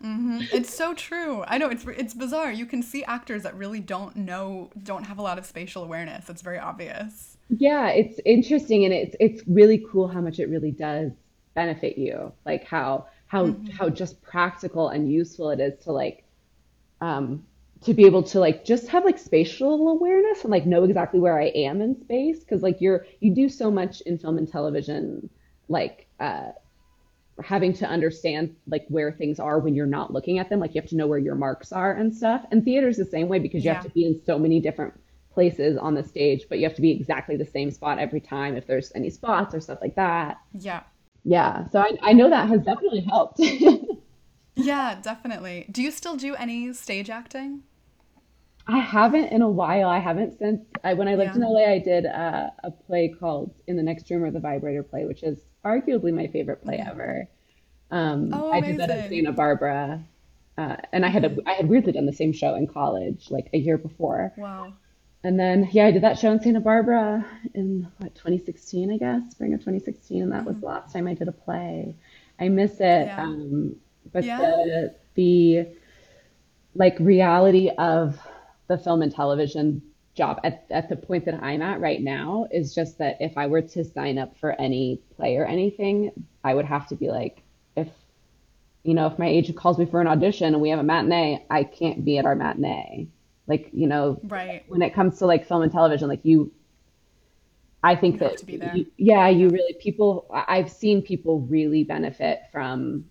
[SPEAKER 2] hmm It's so true. I know it's it's bizarre. You can see actors that really don't know, don't have a lot of spatial awareness. It's very obvious.
[SPEAKER 1] Yeah, it's interesting and it's it's really cool how much it really does benefit you. Like how how how
[SPEAKER 2] hmm
[SPEAKER 1] just practical and useful it is to like um to be able to like just have like spatial awareness and like know exactly where I am in space because like you're you do so much in film and television like uh having to understand like where things are when you're not looking at them like you have to know where your marks are and stuff and theater's the same way because you have to be in so many different places on the stage but you have to be exactly the same spot every time if there's any spots or stuff like that
[SPEAKER 2] Yeah.
[SPEAKER 1] Yeah so I, I know that has definitely helped
[SPEAKER 2] Yeah, definitely. Do you still do any stage acting?
[SPEAKER 1] I haven't in a while. I haven't since I, when I lived
[SPEAKER 2] Yeah.
[SPEAKER 1] in LA, I did uh, a play called In the Next Room or the Vibrator play, which is arguably my favorite play ever. Um,
[SPEAKER 2] Oh,
[SPEAKER 1] I did that at
[SPEAKER 2] amazing.
[SPEAKER 1] Santa Barbara, uh, and I had a, I had weirdly done the same show in college like a year before.
[SPEAKER 2] Wow.
[SPEAKER 1] And then yeah, I did that show in Santa Barbara in what 2016, I guess, spring of 2016, and that was the last time I did a play. I miss it,
[SPEAKER 2] Yeah.
[SPEAKER 1] um, but
[SPEAKER 2] Yeah.
[SPEAKER 1] the the like reality of the film and television job at, at the point that I'm at right now is just that if I were to sign up for any play or anything, I would have to be like, if you know, if my agent calls me for an audition and we have a matinee, I can't be at our matinee. Like, you know,
[SPEAKER 2] Right.
[SPEAKER 1] when it comes to like film and television, like you, I think
[SPEAKER 2] You
[SPEAKER 1] that,
[SPEAKER 2] to be there.
[SPEAKER 1] you, yeah, you really, people, I've seen people really benefit from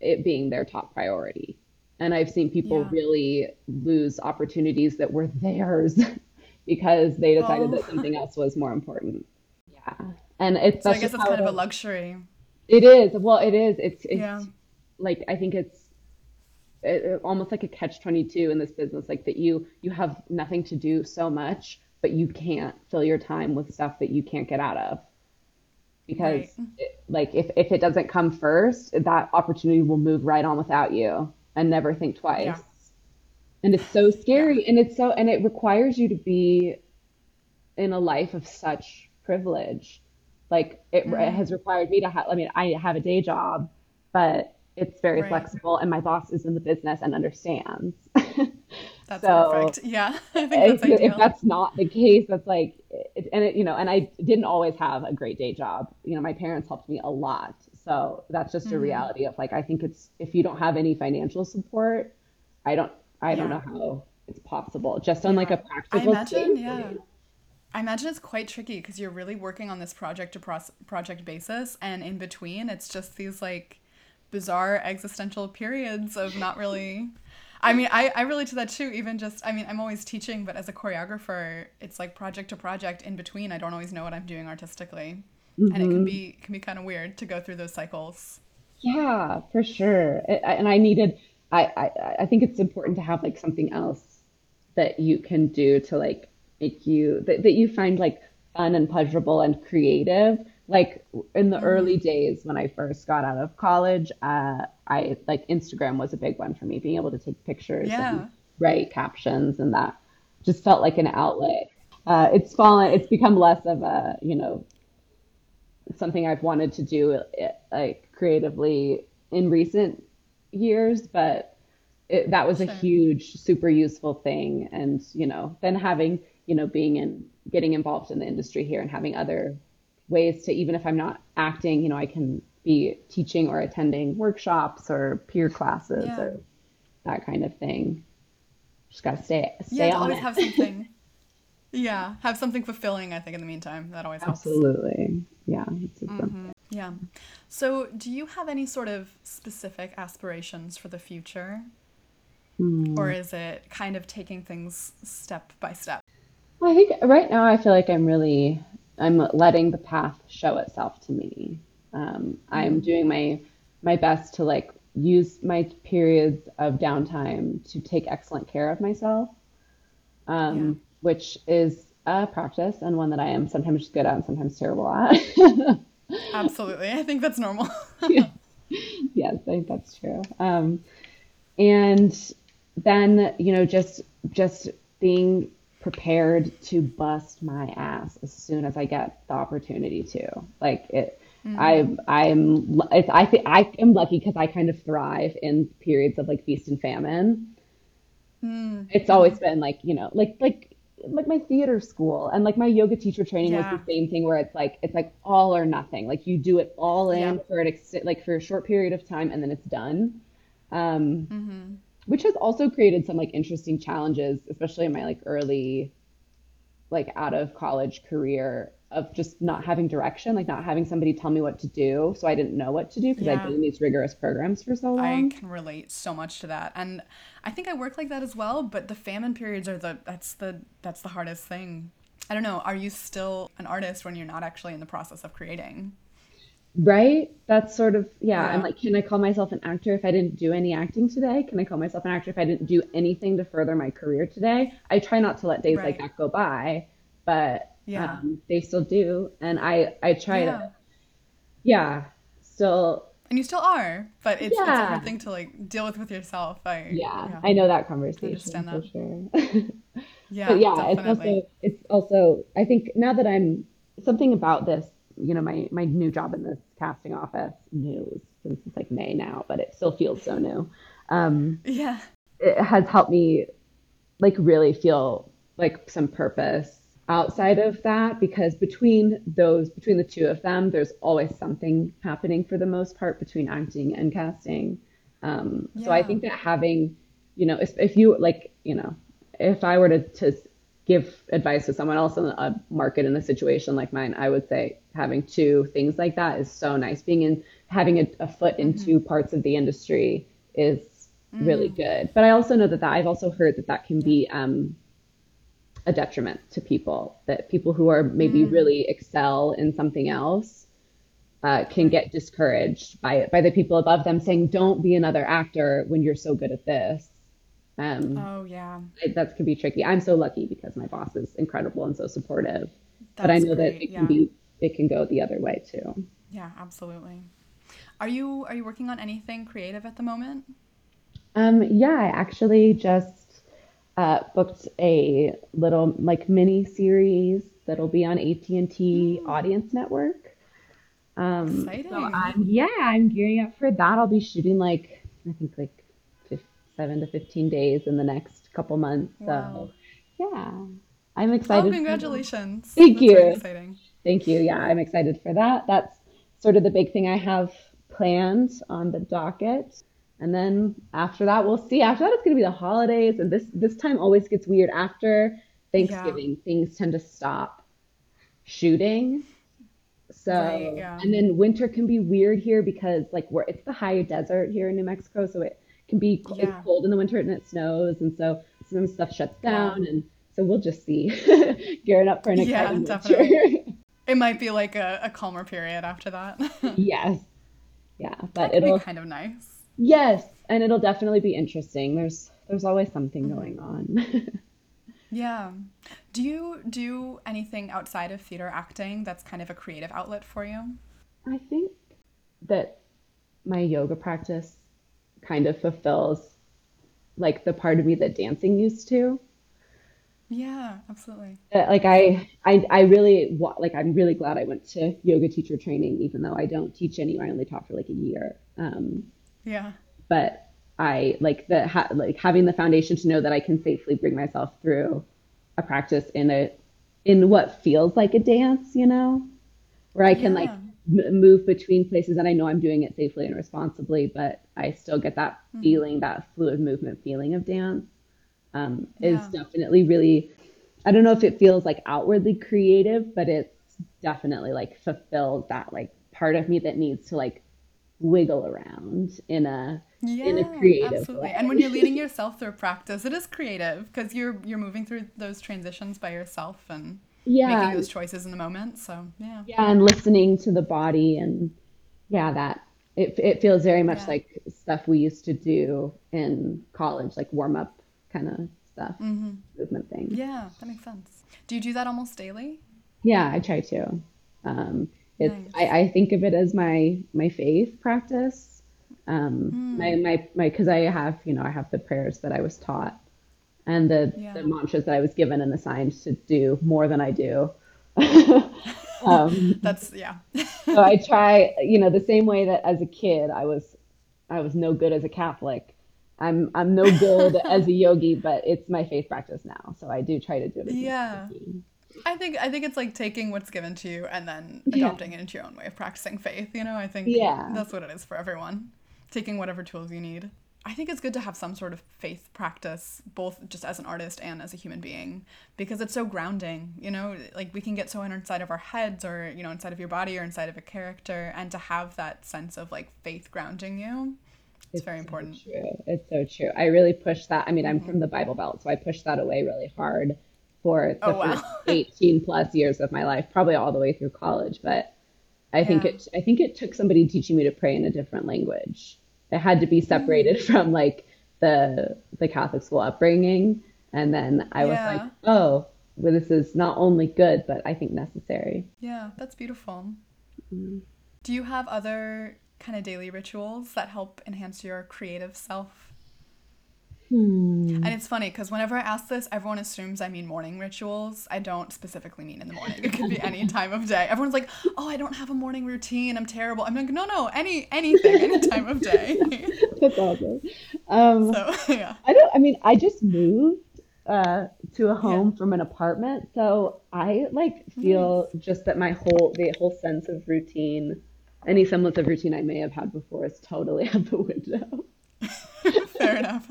[SPEAKER 1] it being their top priority. And I've seen people
[SPEAKER 2] Yeah.
[SPEAKER 1] really lose opportunities that were theirs because they decided
[SPEAKER 2] Oh.
[SPEAKER 1] that something else was more important. Yeah. And it's
[SPEAKER 2] So I guess it's kind
[SPEAKER 1] it
[SPEAKER 2] of a luxury.
[SPEAKER 1] It is. Well, it is. It's it's
[SPEAKER 2] Yeah.
[SPEAKER 1] like I think it's it, it- almost like a catch 22 in this business like that you you have nothing to do so much but you can't fill your time with stuff that you can't get out of because
[SPEAKER 2] Right.
[SPEAKER 1] it, like if if it doesn't come first that opportunity will move right on without you and never think
[SPEAKER 2] Yeah.
[SPEAKER 1] twice and it's so
[SPEAKER 2] Yeah.
[SPEAKER 1] scary and it's so and it requires you to be in a life of such privilege. Like it, it
[SPEAKER 2] Mm,
[SPEAKER 1] has required me to have, I mean, I have a day job, but it's very
[SPEAKER 2] right.
[SPEAKER 1] flexible and my boss is in the business and understands.
[SPEAKER 2] That's
[SPEAKER 1] So
[SPEAKER 2] perfect. Yeah. I think
[SPEAKER 1] if,
[SPEAKER 2] that's
[SPEAKER 1] if
[SPEAKER 2] ideal.
[SPEAKER 1] that's not the case, that's like, it, and it, you know, and I didn't always have a great day job. You know, my parents helped me a lot. So that's just a
[SPEAKER 2] hmm
[SPEAKER 1] reality of like, I think it's, if you don't have any financial support, I don't, I don't
[SPEAKER 2] Yeah.
[SPEAKER 1] know how it's possible. Just on like a
[SPEAKER 2] Yeah. I
[SPEAKER 1] practical
[SPEAKER 2] imagine, yeah. I imagine it's quite tricky because you're really working on this project to pros- project basis, and in between, it's just these like bizarre existential periods of not really. I mean, I, I relate to that too. Even just, I mean, I'm always teaching, but as a choreographer, it's like project to project. In between, I don't always know what I'm doing artistically, and it can
[SPEAKER 1] hmm
[SPEAKER 2] be can be kind of weird to go through those cycles.
[SPEAKER 1] Yeah, for sure. And I needed, I, I, I think it's important to have like something else that you can do to like make you, that, that you find like fun and pleasurable and creative. Like in the early
[SPEAKER 2] Mm,
[SPEAKER 1] days when I first got out of college, uh, I like Instagram was a big one for me, being able to take pictures and write captions and that just felt like an outlet. Uh, it's fallen, it's become less of a, you know, something I've wanted to do eh, like creatively in recent years, but it, that was a huge, super useful thing. And, you know, then having, you know, being in, getting involved in the industry here and having other ways to, even if I'm not acting, you know, I can be teaching or attending workshops or peer classes
[SPEAKER 2] Yeah.
[SPEAKER 1] or that kind of thing. Just gotta stay,
[SPEAKER 2] Yeah.
[SPEAKER 1] stay
[SPEAKER 2] To
[SPEAKER 1] on
[SPEAKER 2] always
[SPEAKER 1] it.
[SPEAKER 2] have something. Yeah. Have something fulfilling. I think in the meantime, that always helps.
[SPEAKER 1] Absolutely. Yeah. It's just
[SPEAKER 2] hmm. Yeah. So, do you have any sort of specific aspirations for the future? Or
[SPEAKER 1] Hmm.
[SPEAKER 2] is it kind of taking things step by step?
[SPEAKER 1] I think right now I feel like I'm really I'm letting the path show itself to me. Um, I'm
[SPEAKER 2] Mm,
[SPEAKER 1] doing my my best to like use my periods of downtime to take excellent care of myself,
[SPEAKER 2] yeah.
[SPEAKER 1] um, which is a practice and one that I am sometimes good at and sometimes terrible at.
[SPEAKER 2] Absolutely. I think that's normal.
[SPEAKER 1] Yeah. Yes, I think that's true. Um, and then, you know, just just being prepared to bust my ass as soon as I get the opportunity to. Like it, I
[SPEAKER 2] hmm
[SPEAKER 1] I'm it's I think I am lucky because I kind of thrive in periods of like feast and famine it's always
[SPEAKER 2] Mm-hmm.
[SPEAKER 1] been like you know like like like my theater school and like my yoga teacher training was the same thing where it's like it's like all or nothing like you do it all in
[SPEAKER 2] Yep.
[SPEAKER 1] for an ex- like for a short period of time and then it's done um
[SPEAKER 2] hmm
[SPEAKER 1] which has also created some like interesting challenges especially in my like early like out of college career of just not having direction like not having somebody tell me what to do so I didn't know what to do because I'd been in these rigorous programs for so long.
[SPEAKER 2] I can relate so much to that. And I think I work like that as well, but the famine periods are the that's the that's the hardest thing. I don't know, are you still an artist when you're not actually in the process of creating?
[SPEAKER 1] Right? That's sort of, yeah. I'm
[SPEAKER 2] Yeah.
[SPEAKER 1] like, can I call myself an actor if I didn't do any acting today? Can I call myself an actor if I didn't do anything to further my career today? I try not to let days like
[SPEAKER 2] Right.
[SPEAKER 1] that go by, but
[SPEAKER 2] Yeah.
[SPEAKER 1] um, they still do. And I, I try to,
[SPEAKER 2] Yeah.
[SPEAKER 1] yeah, still,
[SPEAKER 2] And you still are, but it's it's a hard
[SPEAKER 1] yeah,
[SPEAKER 2] thing to like deal with with yourself. I
[SPEAKER 1] yeah.
[SPEAKER 2] yeah,
[SPEAKER 1] I know that
[SPEAKER 2] I
[SPEAKER 1] conversation
[SPEAKER 2] understand
[SPEAKER 1] for
[SPEAKER 2] that.
[SPEAKER 1] sure. But
[SPEAKER 2] Yeah,
[SPEAKER 1] yeah, it's also it's also I think now that I'm something about this, you know, my my new job in this casting office, new since it's like May now, but it still feels so new. Um,
[SPEAKER 2] Yeah.
[SPEAKER 1] it has helped me like really feel like some purpose outside of that because between those between the two of them, there's always something happening for the most part between acting and casting. Um, so I think that having, you know, if, if you like, you know, if I were to, to give advice to someone else in a market in a situation like mine, I would say having two things like that is so nice. Being in, having a, a foot in
[SPEAKER 2] Mm-hmm.
[SPEAKER 1] two parts of the industry is really
[SPEAKER 2] Mm.
[SPEAKER 1] good. But I also know that, that I've also heard that that can be um, a detriment to people. That people who are maybe
[SPEAKER 2] Mm,
[SPEAKER 1] really excel in something else uh, can get discouraged by by the people above them saying, "Don't be another actor when you're so good at this." Um,
[SPEAKER 2] Oh, yeah.
[SPEAKER 1] it, that can be tricky. I'm so lucky because my boss is incredible and so supportive, but I
[SPEAKER 2] That's
[SPEAKER 1] know that it can
[SPEAKER 2] Yeah.
[SPEAKER 1] be it can go the other way too.
[SPEAKER 2] Yeah, absolutely. Are you are you working on anything creative at the moment?
[SPEAKER 1] Um, yeah, I actually just uh, booked a little like mini series that'll be on AT&T
[SPEAKER 2] Mm,
[SPEAKER 1] Audience Network. Um, so. I'm yeah, I'm gearing up for that. I'll be shooting like I think like fif seven to 15 days in the next couple months. So
[SPEAKER 2] Wow.
[SPEAKER 1] yeah, I'm
[SPEAKER 2] Oh,
[SPEAKER 1] excited that.
[SPEAKER 2] congratulations.
[SPEAKER 1] Thank
[SPEAKER 2] That's
[SPEAKER 1] you.
[SPEAKER 2] exciting.
[SPEAKER 1] Thank you. Yeah, I'm excited for that. That's sort of the big thing I have planned on the docket. And then after that, we'll see. After that, it's going to be the holidays, and this this time always gets weird. After
[SPEAKER 2] Yeah.
[SPEAKER 1] Thanksgiving, things tend to stop shooting.
[SPEAKER 2] Right,
[SPEAKER 1] So,
[SPEAKER 2] yeah.
[SPEAKER 1] and then winter can be weird here because like we're it's the high desert here in New Mexico, so it can be it's
[SPEAKER 2] Yeah.
[SPEAKER 1] cold in the winter and it snows, and so some stuff shuts down, and so we'll just see. Gearing up for an
[SPEAKER 2] Yeah,
[SPEAKER 1] exciting winter.
[SPEAKER 2] definitely. It might be like a, a calmer period after that.
[SPEAKER 1] Yes. Yeah, but
[SPEAKER 2] could be
[SPEAKER 1] it'll
[SPEAKER 2] kind of nice.
[SPEAKER 1] yes, and it'll definitely be interesting. There's there's always something
[SPEAKER 2] hmm
[SPEAKER 1] going on.
[SPEAKER 2] Yeah. Do you do anything outside of theater acting that's kind of a creative outlet for you?
[SPEAKER 1] I think that my yoga practice kind of fulfills like the part of me that dancing used to.
[SPEAKER 2] Yeah, absolutely.
[SPEAKER 1] Uh, Like I I I really like I'm really glad I went to yoga teacher training even though I don't teach anymore. I only taught for like a year. Um,
[SPEAKER 2] Yeah.
[SPEAKER 1] but I like the ha like having the foundation to know that I can safely bring myself through a practice in a in what feels like a dance, you know, where I can like
[SPEAKER 2] Yeah.
[SPEAKER 1] M move between places and I know I'm doing it safely and responsibly, but I still get that
[SPEAKER 2] hmm
[SPEAKER 1] feeling, that fluid movement feeling of dance, um, is
[SPEAKER 2] Yeah.
[SPEAKER 1] definitely really, I don't know if it feels like outwardly creative, but it's definitely like fulfills that like part of me that needs to like wiggle around in a in a
[SPEAKER 2] Yeah,
[SPEAKER 1] creative
[SPEAKER 2] absolutely. And when you're leading yourself through practice, it is creative because you're you're moving through those transitions by yourself and making those choices in the moment. So, yeah.
[SPEAKER 1] yeah, and listening to the body and yeah, that it it feels very much
[SPEAKER 2] Yeah.
[SPEAKER 1] like stuff we used to do in college, like warm up kind of stuff,
[SPEAKER 2] hmm
[SPEAKER 1] movement things.
[SPEAKER 2] Yeah, that makes sense. Do you do that almost daily?
[SPEAKER 1] Yeah, I try to. Um, it's I,
[SPEAKER 2] Nice.
[SPEAKER 1] I think of it as my my faith practice. Um, my
[SPEAKER 2] Mm,
[SPEAKER 1] my my because I have you know I have the prayers that I was taught and the the mantras that I was given and assigned to do more than I do. Um,
[SPEAKER 2] That's yeah.
[SPEAKER 1] so I try, you know, the same way that as a kid I was I was no good as a Catholic. I'm I'm no good as a yogi, but it's my faith practice now. So I do try to do it as
[SPEAKER 2] Yeah.
[SPEAKER 1] I
[SPEAKER 2] think I think it's like taking what's given to you and then
[SPEAKER 1] Yeah.
[SPEAKER 2] adopting it into your own way of practicing faith. You know, I think
[SPEAKER 1] Yeah.
[SPEAKER 2] that's what it is for everyone. Taking whatever tools you need. I think it's good to have some sort of faith practice, both just as an artist and as a human being, because it's so grounding. You know, like we can get so inside of our heads, or you know, inside of your body, or inside of a character, and to have that sense of like faith grounding you, it's
[SPEAKER 1] It's
[SPEAKER 2] very
[SPEAKER 1] so
[SPEAKER 2] important.
[SPEAKER 1] true. It's so true. I really push that. I mean, I'm from mm-hmm. the Bible Belt, so I pushed that away really hard for the
[SPEAKER 2] Oh
[SPEAKER 1] first
[SPEAKER 2] wow.
[SPEAKER 1] 18 plus years of my life, probably all the way through college. But I think it I think it took somebody teaching me to pray in a different language. It had to be separated
[SPEAKER 2] Mm.
[SPEAKER 1] from like the the Catholic school upbringing, and then I was like, oh, well, this is not only good, but I think necessary.
[SPEAKER 2] Yeah, that's beautiful.
[SPEAKER 1] Mm.
[SPEAKER 2] Do you have other kind of daily rituals that help enhance your creative self?
[SPEAKER 1] Hmm.
[SPEAKER 2] And it's funny because whenever I ask this, everyone assumes I mean morning rituals. I don't specifically mean in the morning. It could be any time of day. Everyone's like, "Oh, I don't have a morning routine. I'm terrible." I'm like, "No, no, any anything, any time of day."
[SPEAKER 1] That's awesome. Um,
[SPEAKER 2] so yeah,
[SPEAKER 1] I don't, I mean, I just moved uh, to a
[SPEAKER 2] yeah,
[SPEAKER 1] home from an apartment, so I like feel just that my whole, the whole sense of routine, any semblance of routine I may have had before is totally out the window.
[SPEAKER 2] Fair enough.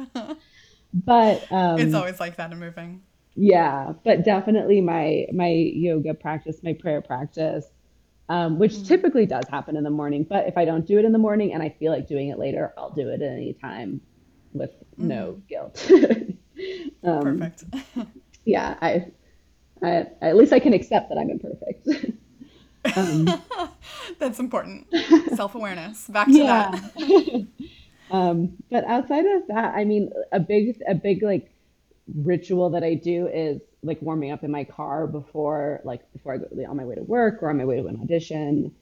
[SPEAKER 1] But
[SPEAKER 2] it's
[SPEAKER 1] um,
[SPEAKER 2] always like that in moving.
[SPEAKER 1] yeah, but definitely my my yoga practice, my prayer practice, um, which
[SPEAKER 2] Mm,
[SPEAKER 1] typically does happen in the morning. But if I don't do it in the morning and I feel like doing it later, I'll do it at any time with no
[SPEAKER 2] hmm
[SPEAKER 1] guilt. Um,
[SPEAKER 2] Perfect.
[SPEAKER 1] yeah, I I, at least I can accept that I'm imperfect.
[SPEAKER 2] um, That's important. Self awareness. Back to yeah.
[SPEAKER 1] that. Um, but outside of that, I mean, a big, a big like ritual that I do is like warming up in my car before, like before I go on my way to work or on my way to an audition.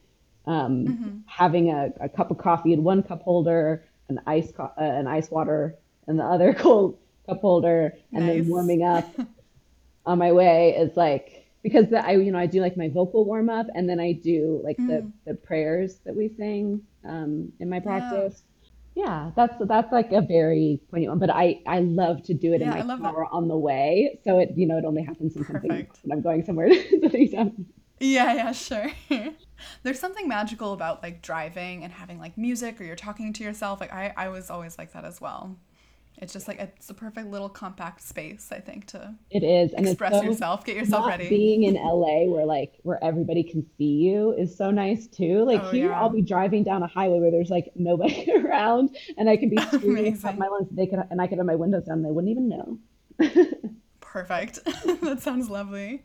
[SPEAKER 1] Um, mm-hmm. Having a, a, cup of coffee in one cup holder, an ice, co- uh, an ice water in the other cold cup holder, and nice. then warming up on my way is like because the, I you know I do like my vocal warm up and then I do like mm. the the prayers that we sing um, in my practice. Yeah. Yeah. that's that's like a very poignant one, but I I love to do it yeah, in my car that. on the way, so it you know it only happens in something when I'm going somewhere
[SPEAKER 2] Yeah, yeah, sure. There's something magical about like driving and having like music or you're talking to yourself. Like I I was always like that as well. It's just like it's a perfect little compact space, I think, to
[SPEAKER 1] it is and
[SPEAKER 2] express so yourself, get yourself ready.
[SPEAKER 1] Being in LA, where like where everybody can see you, is so nice too. Like oh, here, yeah. I'll be driving down a highway where there's like nobody around, and I can be screaming at my lungs. They could and I could have my windows down. And they wouldn't even know.
[SPEAKER 2] Perfect. that sounds lovely.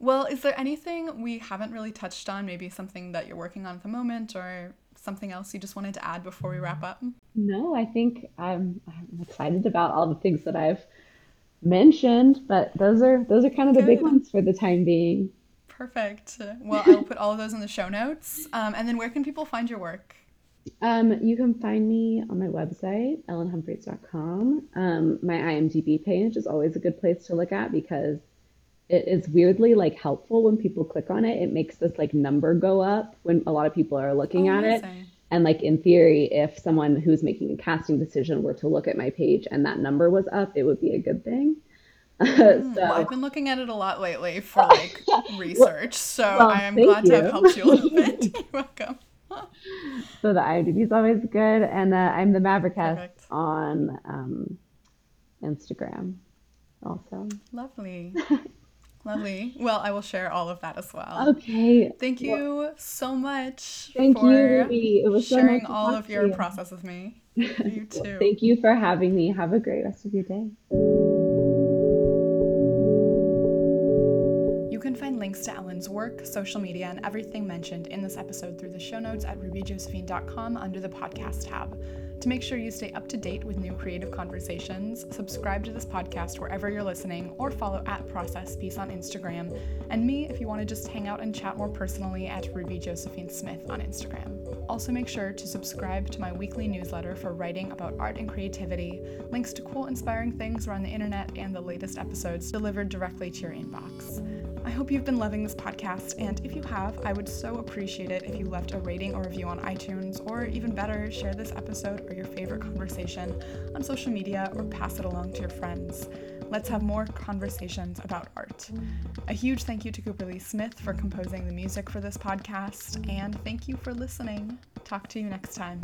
[SPEAKER 2] Well, is there anything we haven't really touched on? Maybe something that you're working on at the moment, or something else you just wanted to add before we wrap up?
[SPEAKER 1] No, I think I'm, I'm excited about all the things that I've mentioned, but those are those are kind of the Good. big ones for the time being.
[SPEAKER 2] Perfect. Well, I'll put all of those in the show notes. Um, and then where can people find your work?
[SPEAKER 1] Um, you can find me on my website, ellenhumphreys.com. Um, my IMDb page is always a good place to look at because it is weirdly like helpful when people click on it. It makes this like number go up when a lot of people are looking oh, at it. And like in theory, if someone who's making a casting decision were to look at my page and that number was up, it would be a good thing.
[SPEAKER 2] Mm, so, well, I've been looking at it a lot lately for like research, so well, I am glad you. to have helped you a little bit. You're welcome.
[SPEAKER 1] so the IMDb is always good, and uh, I'm the Mavericast on um, Instagram, also.
[SPEAKER 2] Lovely. Lovely. Well, I will share all of that as well.
[SPEAKER 1] Okay.
[SPEAKER 2] Thank you well, so much.
[SPEAKER 1] Thank you, Ruby.
[SPEAKER 2] It was sharing so nice all of your you. process with me. You too.
[SPEAKER 1] well, thank you for having me. Have a great rest of your day.
[SPEAKER 2] You can find links to Ellen's work, social media, and everything mentioned in this episode through the show notes at rubyjosephine.com under the podcast tab. To make sure you stay up to date with new creative conversations, subscribe to this podcast wherever you're listening or follow at Process Piece on Instagram, and me if you want to just hang out and chat more personally at Ruby Josephine Smith on Instagram. Also, make sure to subscribe to my weekly newsletter for writing about art and creativity, links to cool, inspiring things around the internet, and the latest episodes delivered directly to your inbox. I hope you've been loving this podcast, and if you have, I would so appreciate it if you left a rating or review on iTunes, or even better, share this episode or your favorite conversation on social media or pass it along to your friends. Let's have more conversations about art. A huge thank you to Cooper Lee Smith for composing the music for this podcast, and thank you for listening. Talk to you next time.